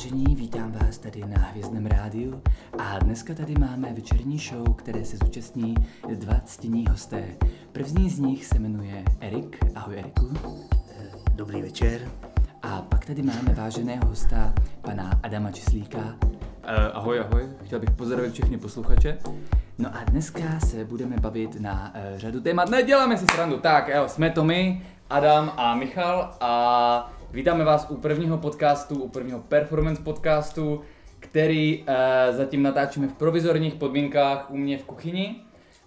Vážení, vítám vás tady na Hvězdném rádiu a dneska tady máme večerní show, které se zúčastní dva ctění hosté. První z nich se jmenuje Erik. Ahoj Eriku. Dobrý večer. A pak tady máme váženého hosta, pana Adama Čislíka. Uh, ahoj, ahoj, chtěl bych pozdravit všechny posluchače. No a dneska se budeme bavit na uh, řadu témat. Neděláme si srandu, tak jo, jsme to my, Adam a Michal a vítáme vás u prvního podcastu, u prvního performance podcastu, který uh, zatím natáčíme v provizorních podmínkách u mě v kuchyni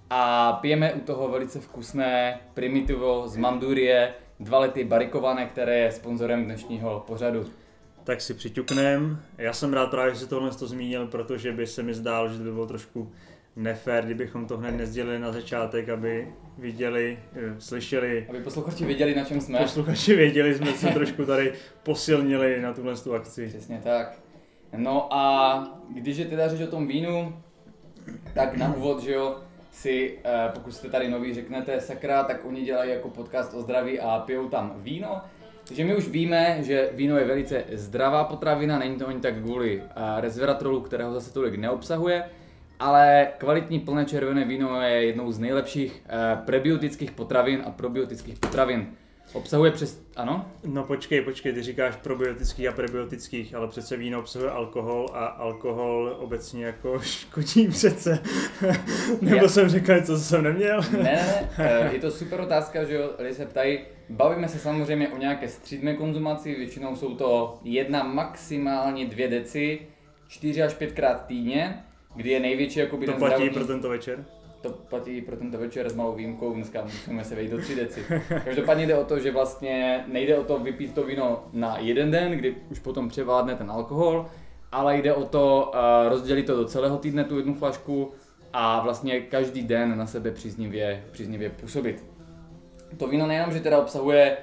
a pijeme u toho velice vkusné primitivo z Mandurie, dva lety barikované, které je sponzorem dnešního pořadu. Tak si přiťuknem. Já jsem rád právě, že si tohle to zmínil, protože by se mi zdálo, že to by bylo trošku nefér, kdybychom to hned nezdělili na začátek, aby viděli, eh, slyšeli. Aby posluchači věděli, na čem jsme. Posluchači věděli, jsme se trošku tady posilnili na tuhle tu akci. Přesně tak. No a když je teda řeč o tom vínu, tak na úvod, že jo, si, eh, pokud jste tady noví, řeknete sakra, tak oni dělají jako podcast o zdraví a pijou tam víno. Takže my už víme, že víno je velice zdravá potravina, není to ani tak kvůli eh, resveratrolu, kterého zase tolik neobsahuje, ale kvalitní plné červené víno je jednou z nejlepších eh, prebiotických potravin a probiotických potravin. Obsahuje přes... Ano? No počkej, počkej, ty říkáš probiotických a prebiotických, ale přece víno obsahuje alkohol a alkohol obecně jako škodí přece. Nebo Já... jsem řekl něco, co jsem neměl? ne, ne, ne, je to super otázka, že jo, lidi se ptají, bavíme se samozřejmě o nějaké střídné konzumaci, většinou jsou to jedna, maximálně dvě deci, čtyři až pětkrát týdně, kdy je největší jako by To platí zdravotní... pro tento večer? to platí pro tento večer s malou výjimkou, dneska musíme se vejít do 3 deci. Každopádně jde o to, že vlastně nejde o to vypít to víno na jeden den, kdy už potom převládne ten alkohol, ale jde o to uh, rozdělit to do celého týdne, tu jednu flašku a vlastně každý den na sebe příznivě, příznivě působit. To víno nejenom, že teda obsahuje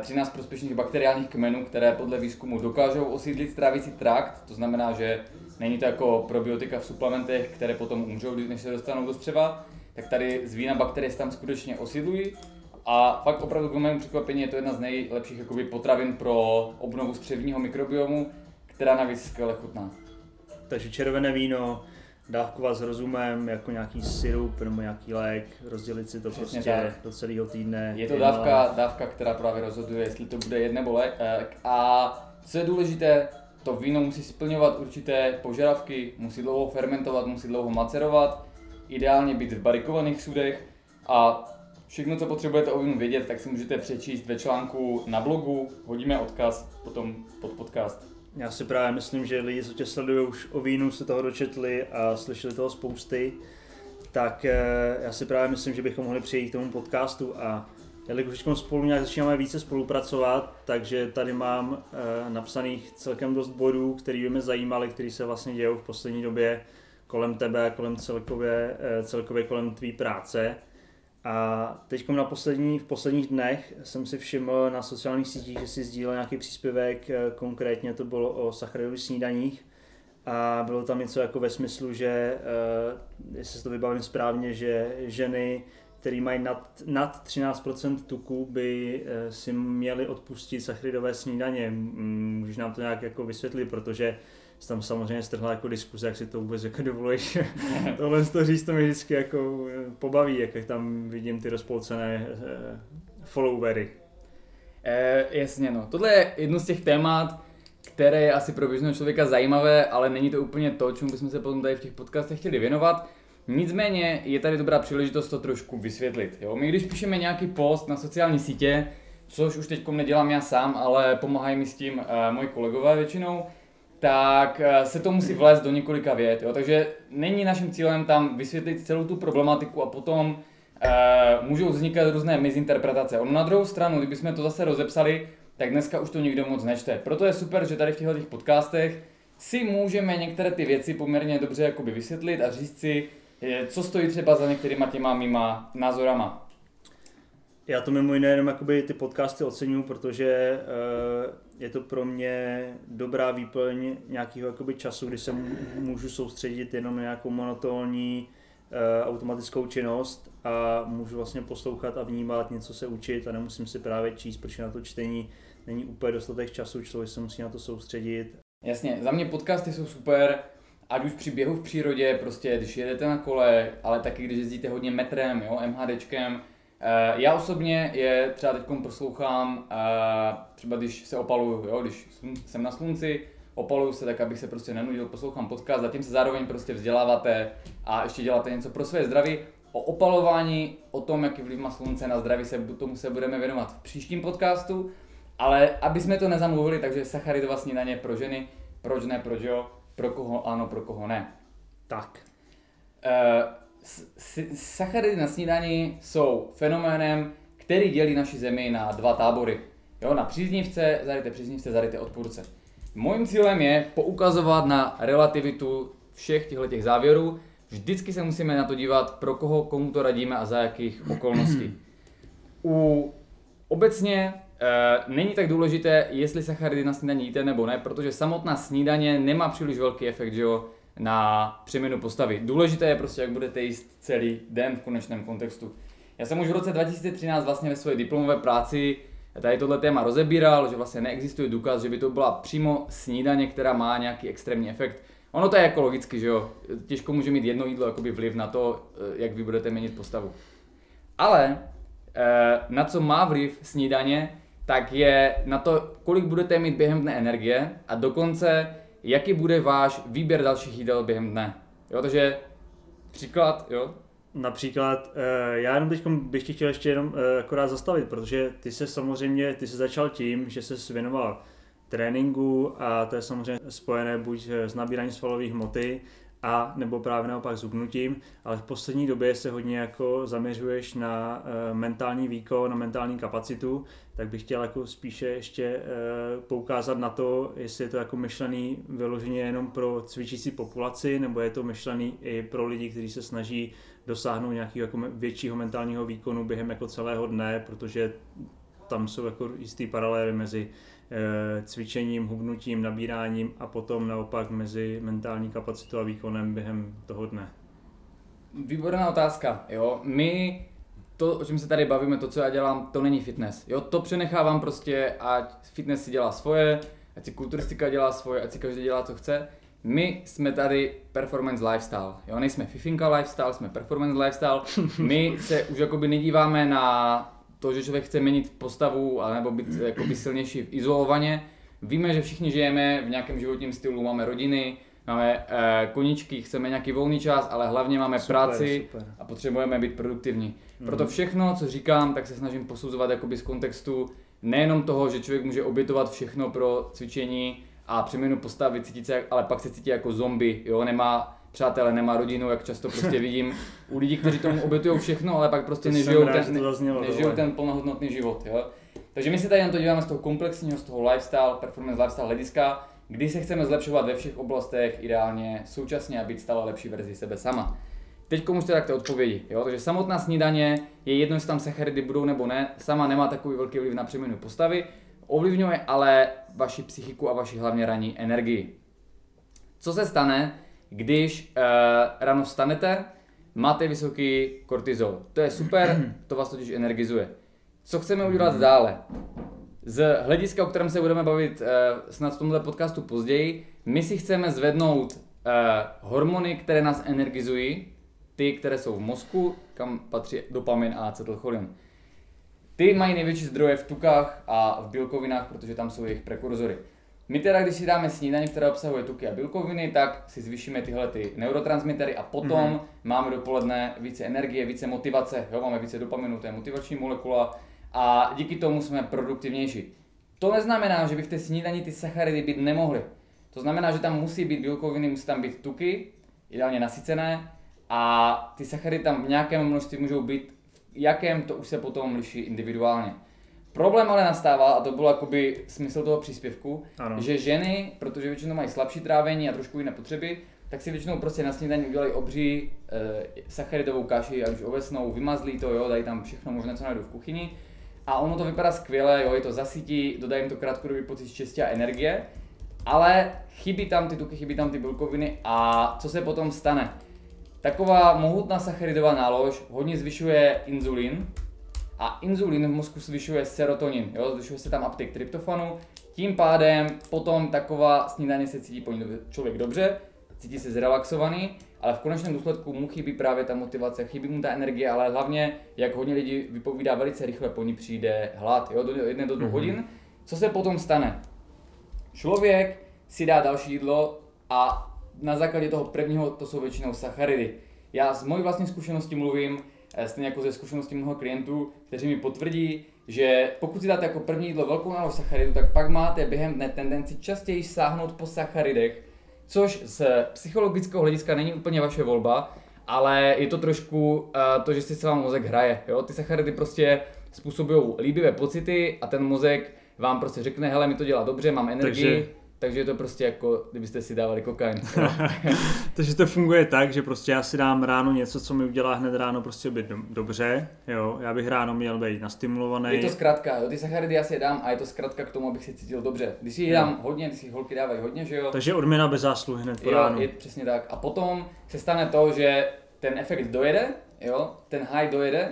13 eh, prospěšných bakteriálních kmenů, které podle výzkumu dokážou osídlit strávící trakt, to znamená, že Není to jako probiotika v suplementech, které potom umřou, než se dostanou do střeva, tak tady z vína bakterie se tam skutečně osídlují. A fakt opravdu k mému překvapení je to jedna z nejlepších jakoby, potravin pro obnovu střevního mikrobiomu, která navíc skvěle chutná. Takže červené víno, dávkovat s rozumem, jako nějaký syrup nebo nějaký lék, rozdělit si to Přesně prostě tak. do celého týdne. Je to dávka, dávka, která právě rozhoduje, jestli to bude jed nebo lék. A co je důležité, to víno musí splňovat určité požadavky, musí dlouho fermentovat, musí dlouho macerovat, ideálně být v barikovaných sudech a všechno, co potřebujete o vínu vědět, tak si můžete přečíst ve článku na blogu, hodíme odkaz potom pod podcast. Já si právě myslím, že lidi, co tě sledují už o vínu, se toho dočetli a slyšeli toho spousty, tak eh, já si právě myslím, že bychom mohli přijít k tomu podcastu a jelikož spolu nějak začínáme více spolupracovat, takže tady mám e, napsaných celkem dost bodů, které by mě zajímaly, které se vlastně dějou v poslední době kolem tebe, kolem celkově, e, celkově kolem tvý práce. A teď na poslední, v posledních dnech jsem si všiml na sociálních sítích, že si sdílel nějaký příspěvek, e, konkrétně to bylo o sacharidových snídaních, a bylo tam něco jako ve smyslu, že, jestli si to vybavím správně, že ženy který mají nad, nad 13% tuku, by eh, si měli odpustit sacharidové snídaně. Můžeš nám to nějak jako vysvětlit, protože tam samozřejmě strhla jako diskuze, jak si to vůbec jako dovoluješ. Tohle to říct, to mi vždycky jako eh, pobaví, jak tam vidím ty rozpolcené eh, followery. Eh, jasně, no. Tohle je jedno z těch témat, které je asi pro běžného člověka zajímavé, ale není to úplně to, čemu bychom se potom tady v těch podcastech chtěli věnovat. Nicméně je tady dobrá příležitost to trošku vysvětlit. Jo? My když píšeme nějaký post na sociální sítě, což už teď nedělám já sám, ale pomáhají mi s tím uh, moji kolegové většinou, tak uh, se to musí vlézt do několika vět. Jo? Takže není naším cílem tam vysvětlit celou tu problematiku a potom uh, můžou vznikat různé mizinterpretace. Ono na druhou stranu, kdybychom to zase rozepsali, tak dneska už to nikdo moc nečte. Proto je super, že tady v těchto podcastech si můžeme některé ty věci poměrně dobře jakoby vysvětlit a říct si, co stojí třeba za některýma těma mýma názorama? Já to mimo jiné jenom jakoby ty podcasty oceňuji, protože je to pro mě dobrá výplň nějakého jakoby času, kdy se můžu soustředit jenom na nějakou monotónní uh, automatickou činnost a můžu vlastně poslouchat a vnímat, něco se učit a nemusím si právě číst, protože na to čtení není úplně dostatek času, člověk se musí na to soustředit Jasně, za mě podcasty jsou super, ať už při běhu v přírodě, prostě když jedete na kole, ale taky když jezdíte hodně metrem, jo, MHDčkem. Eh, Já osobně je třeba teď poslouchám, eh, třeba když se opaluju, jo, když jsem na slunci, opaluju se tak, abych se prostě nenudil, poslouchám podcast, zatím se zároveň prostě vzděláváte a ještě děláte něco pro své zdraví. O opalování, o tom, jaký vliv má slunce na zdraví, se, tomu se budeme věnovat v příštím podcastu. Ale aby jsme to nezamluvili, takže sacharidová snídaně pro ženy, proč ne, proč jo, pro koho ano, pro koho ne. Tak. Uh, sacharidy na snídani jsou fenoménem, který dělí naši zemi na dva tábory. Jo, na příznivce, zadejte příznivce, zadejte odpůrce. Mojím cílem je poukazovat na relativitu všech těchto těch závěrů. Vždycky se musíme na to dívat, pro koho, komu to radíme a za jakých okolností. U obecně e, není tak důležité, jestli sacharidy na snídaní jíte nebo ne, protože samotná snídaně nemá příliš velký efekt že jo, na přeměnu postavy. Důležité je prostě, jak budete jíst celý den v konečném kontextu. Já jsem už v roce 2013 vlastně ve své diplomové práci tady tohle téma rozebíral, že vlastně neexistuje důkaz, že by to byla přímo snídaně, která má nějaký extrémní efekt. Ono to je jako logicky, že jo, těžko může mít jedno jídlo jakoby vliv na to, eh, jak vy budete měnit postavu. Ale eh, na co má vliv snídaně, tak je na to, kolik budete mít během dne energie a dokonce, jaký bude váš výběr dalších jídel během dne. Jo, takže příklad, jo, Například, eh, já jenom teď bych tě chtěl ještě jenom eh, akorát zastavit, protože ty se samozřejmě, ty se začal tím, že se věnoval tréninku a to je samozřejmě spojené buď s nabíráním svalové hmoty a nebo právě naopak s ubnutím, ale v poslední době se hodně jako zaměřuješ na uh, mentální výkon, na mentální kapacitu, tak bych chtěl jako spíše ještě uh, poukázat na to, jestli je to jako myšlený vyloženě jenom pro cvičící populaci, nebo je to myšlený i pro lidi, kteří se snaží dosáhnout nějakého jako většího mentálního výkonu během jako celého dne, protože tam jsou jako jistý paralely mezi e, cvičením, hubnutím, nabíráním a potom naopak mezi mentální kapacitou a výkonem během toho dne. Výborná otázka. Jo, my to, o čem se tady bavíme, to, co já dělám, to není fitness. Jo, to přenechávám prostě, ať fitness si dělá svoje, ať si kulturistika dělá svoje, ať si každý dělá, co chce. My jsme tady performance lifestyle, jo, nejsme fifinka lifestyle, jsme performance lifestyle. My se už jakoby nedíváme na to, že člověk chce měnit postavu nebo být jakoby silnější izolovaně. Víme, že všichni žijeme v nějakém životním stylu, máme rodiny, máme e, koničky, chceme nějaký volný čas, ale hlavně máme super, práci super. a potřebujeme být produktivní. Mm. Proto všechno, co říkám, tak se snažím posuzovat jakoby z kontextu nejenom toho, že člověk může obětovat všechno pro cvičení, a přeměnu postavy, cítit se, ale pak se cítí jako zombie, jo, nemá přátelé, nemá rodinu, jak často prostě vidím u lidí, kteří tomu obětují všechno, ale pak prostě nežijou, rád, ten, zaznělo, nežijou ten plnohodnotný život, jo. Takže my si tady na to díváme z toho komplexního, z toho lifestyle, performance lifestyle hlediska, kdy se chceme zlepšovat ve všech oblastech, ideálně současně a být stále lepší verzi sebe sama. Teď komu jste tak ty odpovědi, jo? takže samotná snídaně je jedno, jestli tam sacharidy budou nebo ne, sama nemá takový velký vliv na přeměnu postavy, ovlivňuje ale vaši psychiku a vaši hlavně ranní energii. Co se stane, když uh, ráno vstanete, máte vysoký kortizol. To je super, to vás totiž energizuje. Co chceme udělat dále? Z hlediska, o kterém se budeme bavit uh, snad v tomhle podcastu později, my si chceme zvednout uh, hormony, které nás energizují, ty, které jsou v mozku, kam patří dopamin a acetylcholin. Ty mají největší zdroje v tukách a v bílkovinách, protože tam jsou jejich prekurzory. My teda, když si dáme snídaně, které obsahuje tuky a bílkoviny, tak si zvýšíme tyhle ty neurotransmitery a potom mm-hmm. máme dopoledne více energie, více motivace, jo, máme více dopaminu, to je motivační molekula a díky tomu jsme produktivnější. To neznamená, že by v té snídani ty sacharidy být nemohly. To znamená, že tam musí být bílkoviny, musí tam být tuky, ideálně nasycené, a ty sacharidy tam v nějakém množství můžou být jakém to už se potom liší individuálně. Problém ale nastává, a to byl jakoby smysl toho příspěvku, ano. že ženy, protože většinou mají slabší trávení a trošku jiné potřeby, tak si většinou prostě na snídaní udělají obří e, sacharidovou kaši, ať už ovesnou, vymazlí to, jo, dají tam všechno možné, co najdou v kuchyni. A ono to vypadá skvěle, jo, je to zasytí, dodají jim to krátkodobý pocit štěstí a energie, ale chybí tam ty tuky, chybí tam ty bílkoviny a co se potom stane? Taková mohutná sacharidová nálož hodně zvyšuje inzulin a inzulin v mozku zvyšuje serotonin, jo? zvyšuje se tam uptake tryptofanu, Tím pádem potom taková snídaně se cítí po ní člověk dobře, cítí se zrelaxovaný, ale v konečném důsledku mu chybí právě ta motivace, chybí mu ta energie, ale hlavně, jak hodně lidí vypovídá, velice rychle po ní přijde hlad, jo, do jedné do dvou mm-hmm. hodin. Co se potom stane? Člověk si dá další jídlo a na základě toho prvního to jsou většinou sacharidy. Já z mojí vlastní zkušenosti mluvím, stejně jako ze zkušenosti mnoho klientů, kteří mi potvrdí, že pokud si dáte jako první jídlo velkou nálož sacharidu, tak pak máte během dne tendenci častěji sáhnout po sacharidech, což z psychologického hlediska není úplně vaše volba, ale je to trošku uh, to, že si se vám mozek hraje. Jo? Ty sacharidy prostě způsobují líbivé pocity a ten mozek vám prostě řekne, hele, mi to dělá dobře, mám energii, Takže takže je to prostě jako, kdybyste si dávali kokain. Takže to funguje tak, že prostě já si dám ráno něco, co mi udělá hned ráno prostě být dobře, jo, já bych ráno měl být nastimulovaný. Je to zkrátka, jo, ty sacharidy já si je dám a je to zkrátka k tomu, abych si cítil dobře. Když si je dám hodně, když si holky dávají hodně, že jo. Takže odměna bez zásluhy hned po jo, ránu. Je, přesně tak. A potom se stane to, že ten efekt dojede, jo, ten high dojede,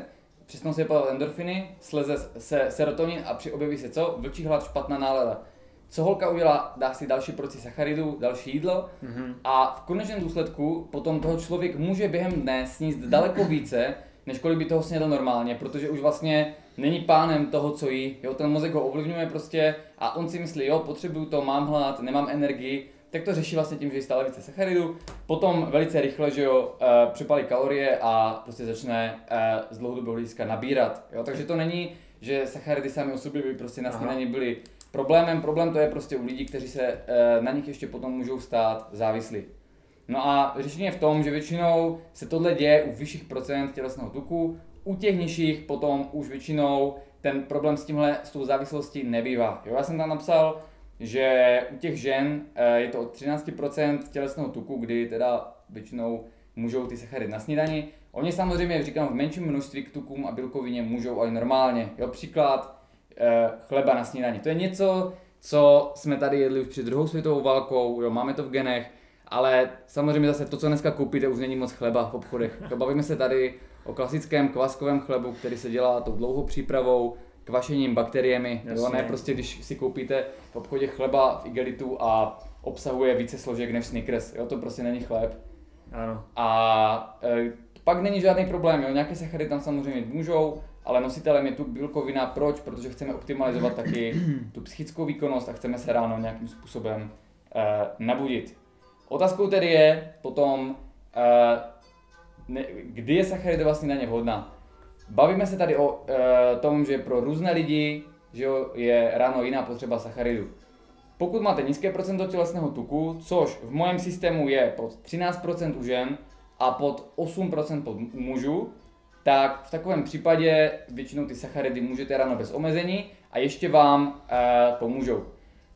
přesnou se endorfiny, sleze se serotonin a při objeví se co? Vlčí hlad, špatná nálada co holka udělá, dá si další porci sacharidů, další jídlo mm-hmm. a v konečném důsledku potom toho člověk může během dne sníst daleko více, než kolik by toho snědl normálně, protože už vlastně není pánem toho, co jí. Jo, ten mozek ho ovlivňuje prostě a on si myslí, jo, potřebuju to, mám hlad, nemám energii, tak to řeší vlastně tím, že jí stále více sacharidů. Potom velice rychle, že jo, uh, přepalí kalorie a prostě začne uh, z dlouhodobého hlediska nabírat. Jo, takže to není, že sacharidy sami o sobě by prostě na snídaní byly Problémem, problém to je prostě u lidí, kteří se e, na nich ještě potom můžou stát závislí. No a řešení je v tom, že většinou se tohle děje u vyšších procent tělesného tuku, u těch nižších potom už většinou ten problém s tímhle, s tou závislostí nebývá. Jo, já jsem tam napsal, že u těch žen e, je to od 13% tělesného tuku, kdy teda většinou můžou ty sacharidy na snídani. Oni samozřejmě, jak říkám, v menším množství k tukům a bílkovině můžou ale normálně. Jo, příklad, Eh, chleba na snídani. To je něco, co jsme tady jedli už před druhou světovou válkou, jo, máme to v genech, ale samozřejmě zase to, co dneska koupíte, už není moc chleba v obchodech. To bavíme se tady o klasickém kvaskovém chlebu, který se dělá tou dlouhou přípravou, kvašením, bakteriemi, jo, ne prostě když si koupíte v obchodě chleba v igelitu a obsahuje více složek než Snickers, jo, to prostě není chléb. Ano. A e, pak není žádný problém, jo, nějaké sachary tam samozřejmě můžou, ale nositelem je tu bílkovina. Proč? Protože chceme optimalizovat taky tu psychickou výkonnost a chceme se ráno nějakým způsobem eh, nabudit. Otázkou tedy je potom, eh, ne, kdy je sacharidová snídaně vhodná. Bavíme se tady o eh, tom, že pro různé lidi že jo, je ráno jiná potřeba sacharidu. Pokud máte nízké procento tělesného tuku, což v mém systému je pod 13% u žen a pod 8% pod u mužů, tak v takovém případě většinou ty sacharidy můžete ráno bez omezení a ještě vám e, pomůžou.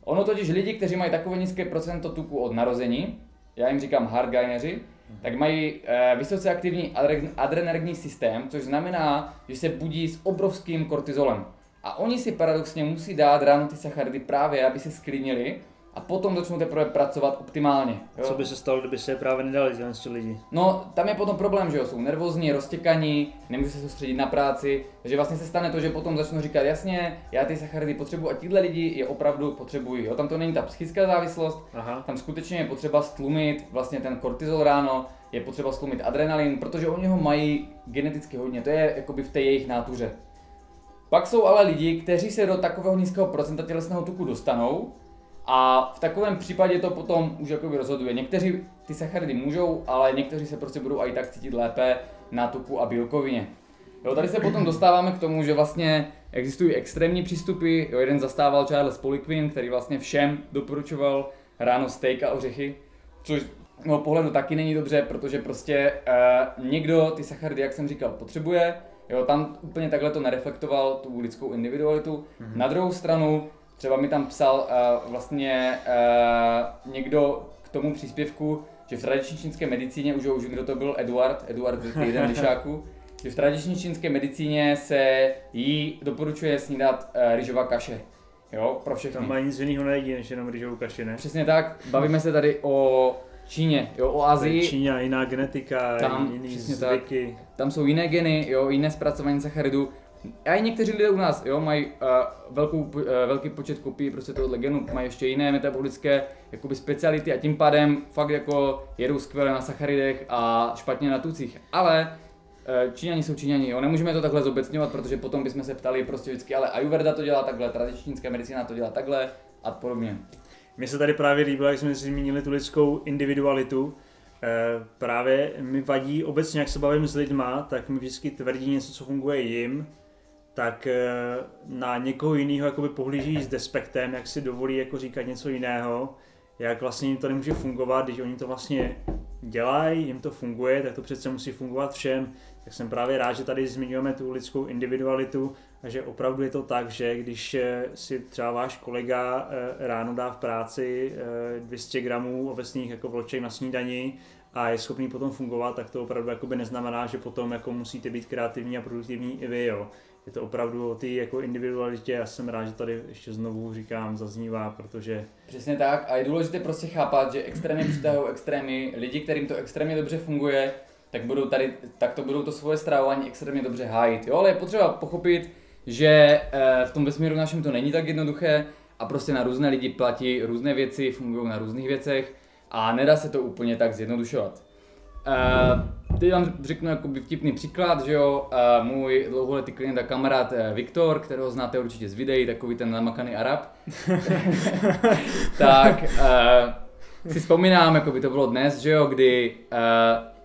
Ono totiž lidi, kteří mají takové nízké procento tuku od narození, já jim říkám hardgaineři, tak mají e, vysoce aktivní adrenergní systém, což znamená, že se budí s obrovským kortizolem. A oni si paradoxně musí dát ráno ty sacharidy právě, aby se sklidnili a potom začnou teprve pracovat optimálně. Jo? Co by se stalo, kdyby se je právě nedali ty lidi? No, tam je potom problém, že jo, jsou nervózní, roztěkaní, nemůžu se soustředit na práci, takže vlastně se stane to, že potom začnou říkat, jasně, já ty sacharidy potřebuji a tyhle lidi je opravdu potřebují. Jo? Tam to není ta psychická závislost, Aha. tam skutečně je potřeba stlumit vlastně ten kortizol ráno, je potřeba stlumit adrenalin, protože oni ho mají geneticky hodně, to je jakoby v té jejich nátuře. Pak jsou ale lidi, kteří se do takového nízkého procenta tělesného tuku dostanou, a v takovém případě to potom už jakoby rozhoduje. Někteří ty sacharidy můžou, ale někteří se prostě budou i tak cítit lépe na tuku a bílkovině. Jo, tady se potom dostáváme k tomu, že vlastně existují extrémní přístupy. Jo, jeden zastával Charles Poliquin, který vlastně všem doporučoval ráno steak a ořechy, což z mého pohledu taky není dobře, protože prostě uh, někdo ty sacharidy, jak jsem říkal, potřebuje, jo, tam úplně takhle to nereflektoval tu lidskou individualitu. Mm-hmm. Na druhou stranu Třeba mi tam psal uh, vlastně uh, někdo k tomu příspěvku, že v tradiční čínské medicíně, už, už kdo to byl, Eduard, Eduard jeden lišáku, že v tradiční čínské medicíně se jí doporučuje snídat uh, rýžová kaše. Jo, pro všechny. Tam mají nic jiného nejedí, než jenom rýžovou kaši, ne? Přesně tak, bavíme se tady o Číně, jo, o Azii. Číně, jiná genetika, tam, jiný zvyky. Tak. Tam jsou jiné geny, jo, jiné zpracování sacharidů A i někteří lidé u nás, jo, mají uh, velkou, uh, velký počet kopií prostě toho genu, mají ještě jiné metabolické jakoby speciality a tím pádem fakt jako jedou skvěle na sacharidech a špatně na tucích. Ale uh, Číňani jsou Číňani, jo, nemůžeme to takhle zobecňovat, protože potom bychom se ptali prostě vždycky, ale Ayurveda to dělá takhle, tradiční medicína to dělá takhle a podobně. Mně se tady právě líbilo, jak jsme si zmínili tu lidskou individualitu, právě mi vadí obecně, jak se bavím s lidma, tak mi vždycky tvrdí něco, co funguje jim, tak eh, na někoho jiného jakoby pohlíží s despektem, jak si dovolí jako říkat něco jiného, jak vlastně jim to nemůže fungovat, když oni to vlastně dělají, jim to funguje, tak to přece musí fungovat všem. Tak jsem právě rád, že tady zmiňujeme tu lidskou individualitu a že opravdu je to tak, že když eh, si třeba váš kolega eh, ráno dá v práci 200 gramů ovesných jako vloček na snídani a je schopný potom fungovat, tak to opravdu neznamená, že potom jako musíte být kreativní a produktivní i vy. Jo je to opravdu o té jako individualitě. Já jsem rád, že tady ještě znovu říkám, zaznívá, protože... Přesně tak a je důležité prostě chápat, že extrémy přitahují extrémy, lidi, kterým to extrémně dobře funguje, tak budou tady, tak to budou to svoje stravování extrémně dobře hájit. Jo, ale je potřeba pochopit, že eh, v tom vesmíru našem to není tak jednoduché a prostě na různé lidi platí různé věci, fungují na různých věcech a nedá se to úplně tak zjednodušovat. Uh, teď vám řeknu jakoby vtipný příklad, že jo, uh, můj dlouholetý klient a kamarád uh, Viktor, kterého znáte určitě z videí, takový ten namakaný Arab, tak uh, si vzpomínám, jako by to bylo dnes, že jo, kdy uh,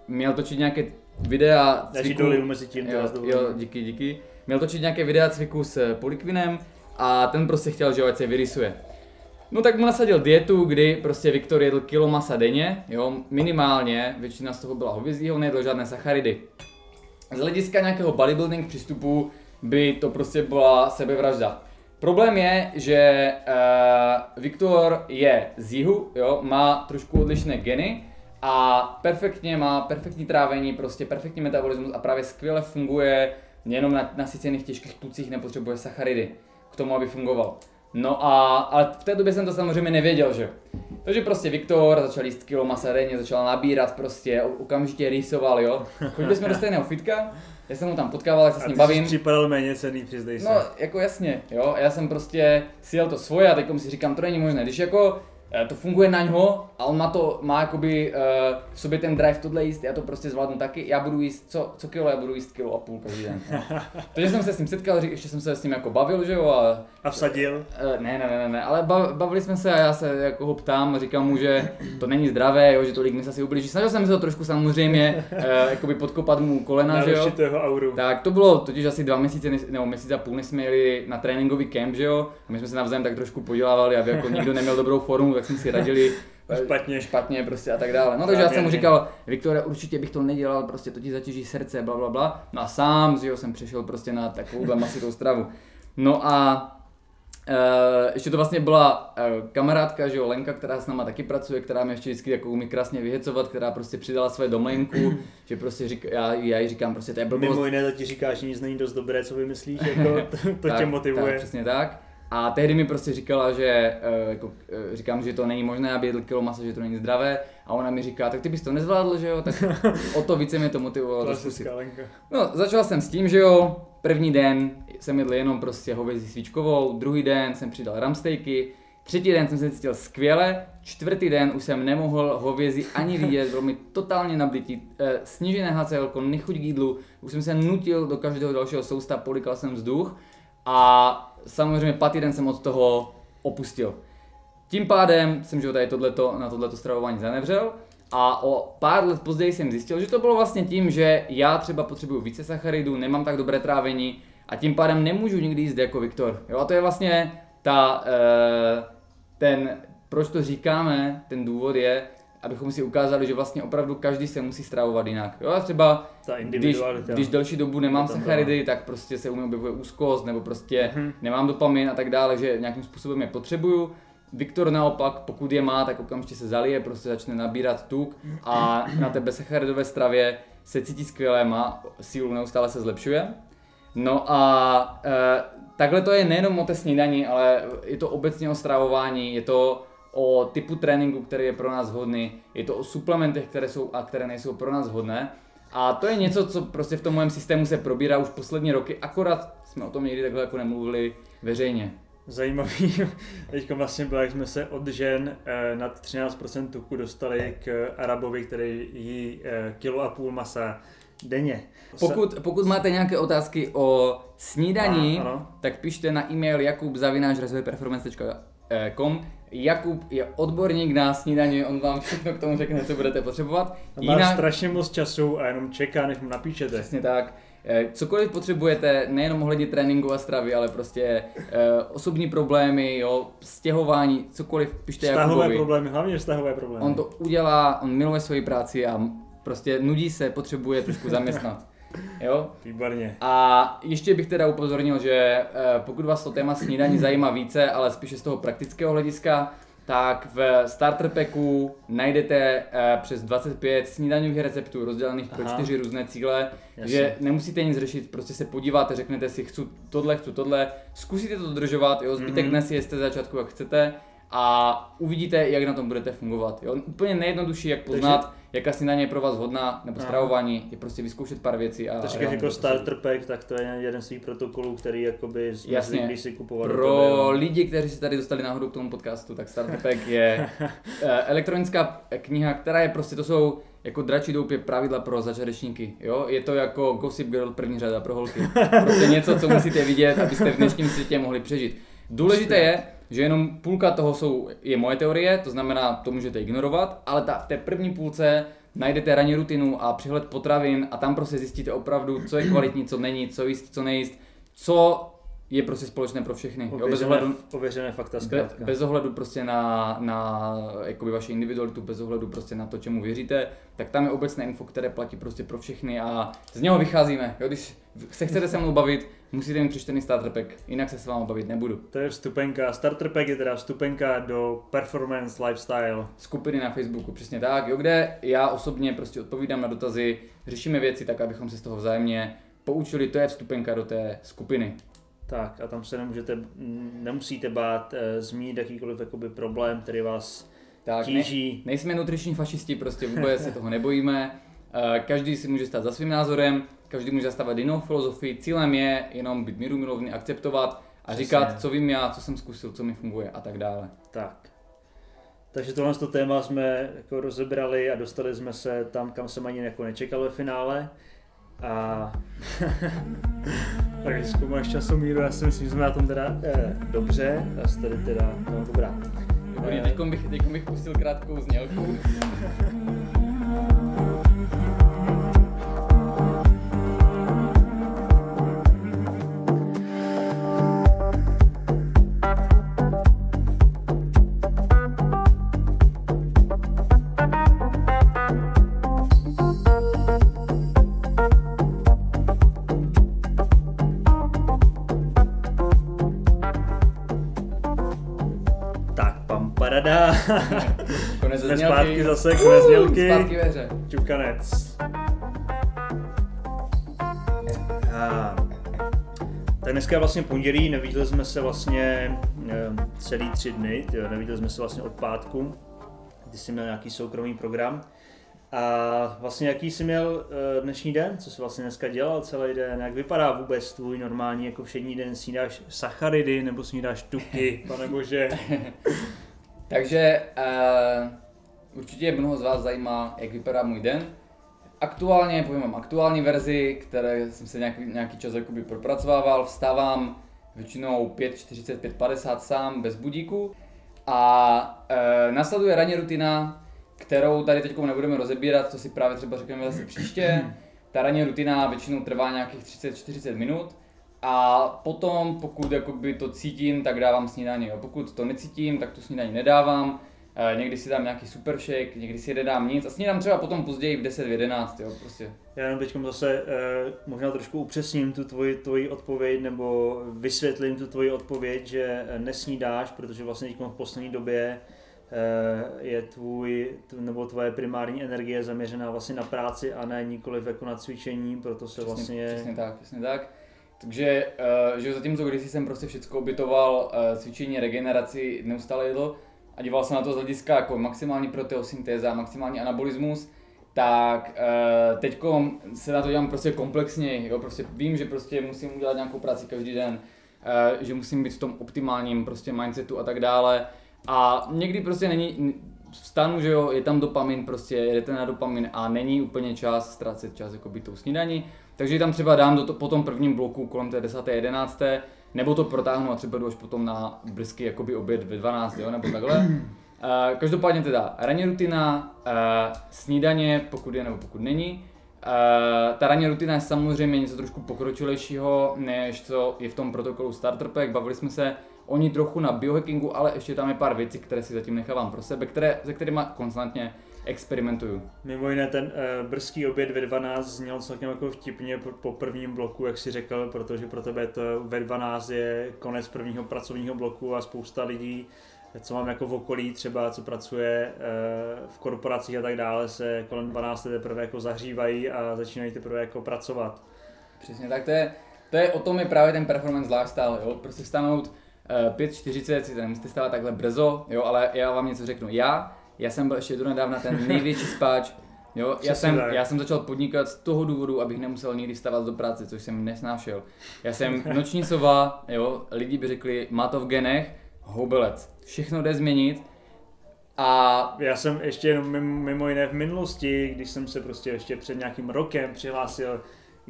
měl točit nějaké videa cviku. Já mezi tím, jo, jo, díky, díky. Měl točit nějaké videa cviku s Polikvinem a ten prostě chtěl, že jo, ať se vyrysuje. No tak mu nasadil dietu, kdy prostě Viktor jedl kilo masa denně, jo, minimálně, většina z toho byla hovězího, nejedl žádné sacharidy. Z hlediska nějakého bodybuilding přístupu by to prostě byla sebevražda. Problém je, že uh, Viktor je z jihu, jo, má trošku odlišné geny a perfektně má perfektní trávení, prostě perfektní metabolismus a právě skvěle funguje jenom na nasycených těžkých tucích, nepotřebuje sacharidy k tomu, aby fungoval. No a, ale v té době jsem to samozřejmě nevěděl, že takže prostě Viktor začal jíst kilo masa denně, začal nabírat prostě, okamžitě rýsoval, jo. Chodili jsme do stejného fitka, já jsem mu tam potkával, jak se s ním bavím. Připadal méně cený, přizdej se. No, jako jasně, jo, já jsem prostě si jel to svoje a teď si říkám, to není možné, když jako to funguje na něho a on má to, má jakoby uh, v sobě ten drive tohle jíst, já to prostě zvládnu taky, já budu jíst, co, co kilo, já budu jíst kilo a půl každý den. Takže jsem se s ním setkal, ještě jsem se s ním jako bavil, že jo. A, a vsadil? Uh, ne, ne, ne, ne, ale bavili jsme se a já se jako ho ptám, říkám mu, že to není zdravé, jo, že tolik mi se asi ublíží. Snažil jsem se to trošku samozřejmě uh, jakoby podkopat mu kolena, že jo. jeho auru. Tak to bylo totiž asi dva měsíce, nebo měsíc a půl, než jsme jeli na tréninkový kemp, že jo. A my jsme se navzájem tak trošku podělávali, aby jako nikdo neměl dobrou formu, tak jsme si radili špatně. špatně prostě a tak dále. No takže já jsem mu říkal, Viktore, určitě bych to nedělal, prostě to ti zatěží srdce, bla bla bla. No a sám, že jo, jsem přešel prostě na takovouhle masitou stravu. No a Uh, ještě to vlastně byla uh, kamarádka, že jo, Lenka, která s náma taky pracuje, která mě ještě vždycky jako umí krásně vyhecovat, která prostě přidala své domlenku, že prostě řík, já, já jí říkám prostě to je blbost. Mimo jiné to ti říkáš, že nic není dost dobré, co vymyslíš, jako to, to tak, tě motivuje. Tak, přesně tak. A tehdy mi prostě říkala, že uh, jako, uh, říkám, že to není možné, aby jedl kilo masa, že to není zdravé. A ona mi říká, tak ty bys to nezvládl, že jo, tak o to více mě to motivovalo to zkusit. No, začal jsem s tím, že jo, první den jsem jedl jenom prostě hovězí svíčkovou, druhý den jsem přidal ramstejky, třetí den jsem se cítil skvěle, čtvrtý den už jsem nemohl hovězí ani vidět, bylo mi totálně nabitý, e, snížené HCL, nechuť k jídlu, už jsem se nutil do každého dalšího sousta, polikal jsem vzduch a samozřejmě pátý den jsem od toho opustil. Tím pádem jsem že tady tohleto, na tohleto stravování zanevřel a o pár let později jsem zjistil, že to bylo vlastně tím, že já třeba potřebuju více sacharidů, nemám tak dobré trávení a tím pádem nemůžu nikdy jíst jako Viktor. Jo, a to je vlastně ta, e, ten, proč to říkáme, ten důvod je, abychom si ukázali, že vlastně opravdu každý se musí stravovat jinak. Jo, a třeba když, když delší dobu nemám sacharidy, tak prostě se u mě objevuje úzkost, nebo prostě mm-hmm. nemám dopamin a tak dále, že nějakým způsobem je potřebuju. Viktor naopak, pokud je má, tak okamžitě se zalije, prostě začne nabírat tuk a na té bezsacharidové stravě se cítí skvěle, má sílu, neustále se zlepšuje. No a e, takhle to je nejenom o té snídaní, ale je to obecně o stravování, je to o typu tréninku, který je pro nás vhodný, je to o suplementech, které jsou a které nejsou pro nás vhodné. A to je něco, co prostě v tom mém systému se probírá už poslední roky, akorát jsme o tom někdy takhle jako nemluvili veřejně. Zajímavý, teď vlastně bylo, jak jsme se od žen eh, nad 13% tuku dostali k Arabovi, který jí eh, kilo a půl masa denně. Pokud, pokud máte nějaké otázky o snídaní, A, ano. tak pište na e-mail jakub.performance.com Jakub je odborník na snídaní, on vám všechno k tomu řekne, co budete potřebovat. Má strašně moc času a jenom čeká, než mu napíšete. Přesně tak. Eh, Cokoliv potřebujete, nejenom ohledně tréninku a stravy, ale prostě eh, osobní problémy, jo, stěhování, cokoliv, pište Vztahové Jakubovi. problémy, hlavně vztahové problémy. On to udělá, on miluje svoji práci a prostě nudí se, potřebuje trošku zaměstnat. Jo? Výborně. A ještě bych teda upozornil, že eh, pokud vás to téma snídaní zajímá více, ale spíše z toho praktického hlediska, tak v starter packu najdete eh, přes 25 snídaňových receptů rozdělených pro Aha. čtyři různé cíle, Jasně. že nemusíte nic řešit, prostě se podíváte, řeknete si, chci tohle, chci tohle, zkusíte to dodržovat, jo, zbytek Mhm. dnes jeste z začátku, jak chcete a uvidíte, jak na tom budete fungovat. Jo. Úplně nejjednodušší, jak poznat, jaká snídaně je pro vás vhodná, nebo stravování, je prostě vyzkoušet pár věcí. A vám jako to starter pack, tak to je jeden z těch protokolů, který jakoby jsme Jasně. zvyklí si kupovat. Pro tebe, jo. lidi, kteří se tady dostali náhodou k tomu podcastu, tak Starter Pack je eh, elektronická kniha, která je prostě, to jsou jako dračí doupě pravidla pro začátečníky, jo? Je to jako Gossip Girl první řada pro holky. Prostě něco, co musíte vidět, abyste v dnešním světě mohli přežít. Důležité je, že jenom půlka toho jsou, je moje teorie, to znamená, to můžete ignorovat, ale ta, v té první půlce najdete ranní rutinu a přehled potravin a tam prostě zjistíte opravdu, co je kvalitní, co není, co jíst, co nejíst, co je prostě společné pro všechny. Jo, bez Ověřené, ohledu, ověřené fakta Be, zkrátka. bez ohledu prostě na, na jakoby vaši individualitu, bez ohledu prostě na to, čemu věříte, tak tam je obecné info, které platí prostě pro všechny a z něho vycházíme. Jo, když se chcete se mnou bavit, musíte mít přečtený starter pack, jinak se s váma bavit nebudu. To je vstupenka, starter pack je teda vstupenka do performance lifestyle. Skupiny na Facebooku, přesně tak, jo, kde já osobně prostě odpovídám na dotazy, řešíme věci tak, abychom se z toho vzájemně poučili, to je vstupenka do té skupiny. Tak a tam se nemůžete, nemusíte bát e, zmínit jakýkoliv jakoby problém, který vás Tak, ne, tíží. Nejsme nutriční fašisti, prostě vůbec se toho nebojíme. Eh, Každý si může stát za svým názorem, každý může zastávat jinou filozofii. Cílem je jenom být míru milovný, akceptovat a Přesně. říkat, co vím já, co jsem zkusil, co mi funguje a tak dále. Tak. Takže tohle to téma jsme jako rozebrali a dostali jsme se tam, kam jsem ani jako nečekal ve finále. A tak zkoumáš časomíru, já si myslím, že jsme na tom teda eh, dobře, já si tady teda, no dobrá. Dobrý, Eh, teďkom bych, teďkom bych pustil krátkou znělku. Konec Jsme znělky. zpátky zase, konec znělky. Zpátky ve hře. Čukanec. A, tak dneska je vlastně pondělí, neviděli jsme se vlastně eh, celý tři dny, jo, neviděli jsme se vlastně od pátku, kdy jsi měl nějaký soukromý program. A vlastně jaký jsi měl eh, dnešní den, co jsi vlastně dneska dělal celý den, jak vypadá vůbec tvůj normální jako všední den, snídáš sacharidy nebo snídáš tuky, pane bože. Takže uh, určitě mnoho z vás zajímá, jak vypadá můj den. Aktuálně, povím vám aktuální verzi, které jsem se nějaký, nějaký čas jakoby propracovával, vstávám většinou 5.45, 5.50 sám, bez budíku. A e, nasleduje ranní rutina, kterou tady teď nebudeme rozebírat, to si právě třeba řekneme zase příště. Ta ranní rutina většinou trvá nějakých 30-40 minut. A potom, pokud jakoby to cítím, tak dávám snídaně. Jo. Pokud to necítím, tak tu snídaní nedávám. E, někdy si dám nějaký super shake, někdy si nedám nic a snídám třeba potom později v 10, v 11, jo, prostě. Já jenom teď zase eh, možná trošku upřesním tu tvoji, tvoji odpověď nebo vysvětlím tu tvoji odpověď, že eh, nesnídáš, protože vlastně teď v poslední době je tvůj, nebo tvoje primární energie zaměřená vlastně na práci a ne nikoliv jako na cvičení, proto se Přesně, vlastně... přesně tak, přesně tak. Takže, uh, že zatímco když jsem prostě všechno obytoval, uh, cvičení, regeneraci, neustále jedl a díval jsem na to z hlediska jako maximální proteosyntéza, maximální anabolismus, tak uh, teď se na to dělám prostě komplexně, jo, prostě vím, že prostě musím udělat nějakou práci každý den, uh, že musím být v tom optimálním prostě mindsetu a tak dále. A někdy prostě není, vstanu, že jo, je tam dopamin, prostě jedete na dopamin a není úplně čas ztrácet čas jako by tou snídaní. Takže tam třeba dám do to, po tom prvním bloku kolem té 10. 11. nebo to protáhnu a třeba jdu až potom na brzký jakoby oběd ve 12, jo, nebo takhle. Uh, každopádně teda ranní rutina, uh, snídaně, pokud je nebo pokud není. Uh, ta ranní rutina je samozřejmě něco trošku pokročilejšího, než co je v tom protokolu Starter Pack. Bavili jsme se o ní trochu na biohackingu, ale ještě tam je pár věcí, které si zatím nechávám pro sebe, které, se kterými konstantně experimentuju. Mimo jiné ten uh, brzký oběd ve 12 zněl celkem jako vtipně po, po prvním bloku, jak si řekl, protože pro tebe to ve 12 je konec prvního pracovního bloku a spousta lidí co mám jako v okolí třeba, co pracuje eh, v korporacích a tak dále, se kolem 12 teprve jako zahřívají a začínají teprve jako pracovat. Přesně tak, to je, to je o tom je právě ten performance lifestyle, jo, prostě stanout 5.40, si to nemusíte stávat takhle brzo, jo, ale já vám něco řeknu. Já, já jsem byl ještě do nedávna ten největší spáč, jo, já jsem, já jsem začal podnikat z toho důvodu, abych nemusel nikdy vstávat do práce, což jsem nesnášel. Já jsem noční sova, jo, lidi by řekli, má to v genech, houbelec. Všechno jde změnit. A já jsem ještě jenom mimo jiné v minulosti, když jsem se prostě ještě před nějakým rokem přihlásil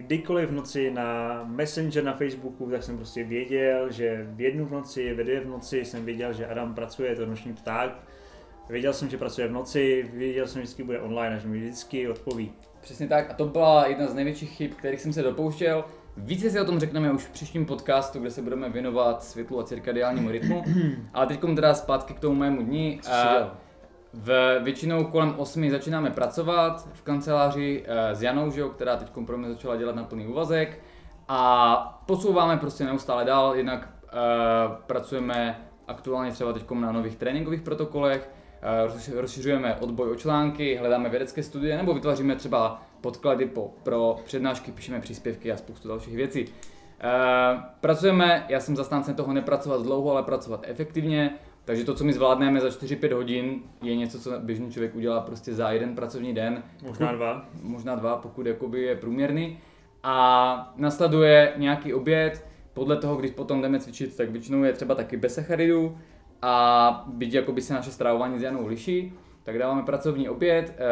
kdykoliv v noci na Messenger na Facebooku, tak jsem prostě věděl, že v jednu v noci, ve dvě v noci jsem věděl, že Adam pracuje, to noční pták. Věděl jsem, že pracuje v noci, věděl jsem, že vždycky bude online a že mi vždycky odpoví. Přesně tak a to byla jedna z největších chyb, kterých jsem se dopouštěl. Více si o tom řekneme už v příštím podcastu, kde se budeme věnovat světlu a cirkadiálnímu rytmu. Ale teď teda zpátky k tomu mému dní. V většinou kolem 8 začínáme pracovat v kanceláři eh, s Janou, že jo, která teď pro mě začala dělat na plný úvazek. A posouváme prostě neustále dál, jednak uh, pracujeme aktuálně třeba teď na nových tréninkových protokolech, rozšiřujeme odboj o články, hledáme vědecké studie nebo vytváříme třeba podklady po, pro přednášky, píšeme příspěvky a spoustu dalších věcí. Uh, pracujeme, já jsem zastáncem toho nepracovat dlouho, ale pracovat efektivně, takže to, co my zvládneme za 4-5 hodin, je něco, co běžný člověk udělá prostě za jeden pracovní den. Možná dva. Možná dva, pokud jakoby je průměrný. A nasleduje nějaký oběd, podle toho, když potom jdeme cvičit, tak většinou je třeba taky bez sacharidů a byť jakoby se naše stravování s Janou liší, tak dáváme pracovní oběd, eh,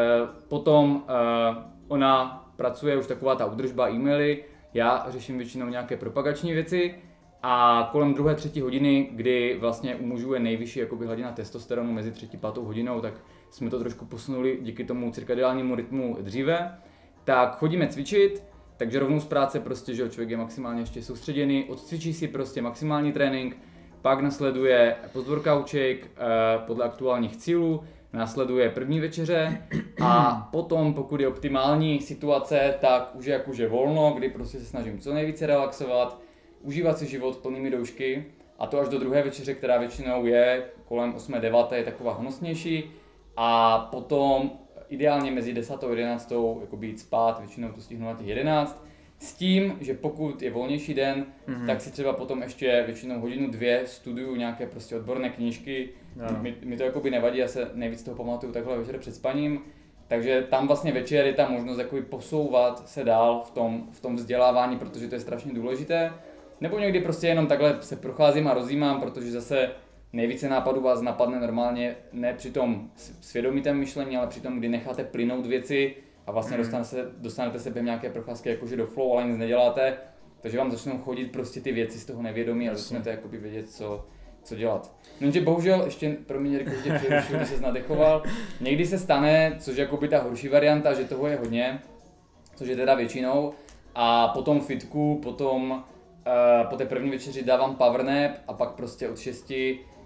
potom eh, ona pracuje už taková ta údržba e-maily, já řeším většinou nějaké propagační věci. A kolem druhé, třetí hodiny, kdy vlastně u mužů je nejvyšší jakoby hladina testosteronu mezi třetí, pátou hodinou, tak jsme to trošku posunuli díky tomu cirkadiálnímu rytmu dříve, tak chodíme cvičit, takže rovnou z práce prostě, že člověk je maximálně ještě soustředěný, odcvičí si prostě maximální trénink, pak nasleduje post-workouček eh, podle aktuálních cílů, následuje první večeře a potom, pokud je optimální situace, tak už je jakože volno, kdy prostě se snažím co nejvíce relaxovat, užívat si život plnými doušky a to až do druhé večeře, která většinou je kolem 8-9, je taková honosnější a potom ideálně mezi 10 a 11 jako být spát, většinou to stihnu na těch 11 s tím, že pokud je volnější den, mm-hmm. tak si třeba potom ještě většinou hodinu, dvě studuju nějaké prostě odborné knížky. No. Mi, mi to jakoby nevadí, já se nejvíc toho pamatuju takhle večer před spaním. Takže tam vlastně večer je ta možnost jakoby posouvat se dál v tom, v tom vzdělávání, protože to je strašně důležité. Nebo někdy prostě jenom takhle se procházím a rozjímám, protože zase nejvíce nápadů vás napadne normálně ne při tom svědomitém myšlení, ale při tom, kdy necháte plynout věci, a vlastně mm. dostanete, se, dostanete se během nějaké procházky jakože do flow, ale nic neděláte, takže vám začnou chodit prostě ty věci z toho nevědomí a začnete jakoby vědět, co, co dělat. Jenže bohužel, ještě, pro mě Jirko, že přerušil, když se nadechoval, někdy se stane, což je jakoby ta horší varianta, že toho je hodně, což je teda většinou, a potom fitku, potom uh, po té první večeři dávám power nap a pak prostě od 6 uh,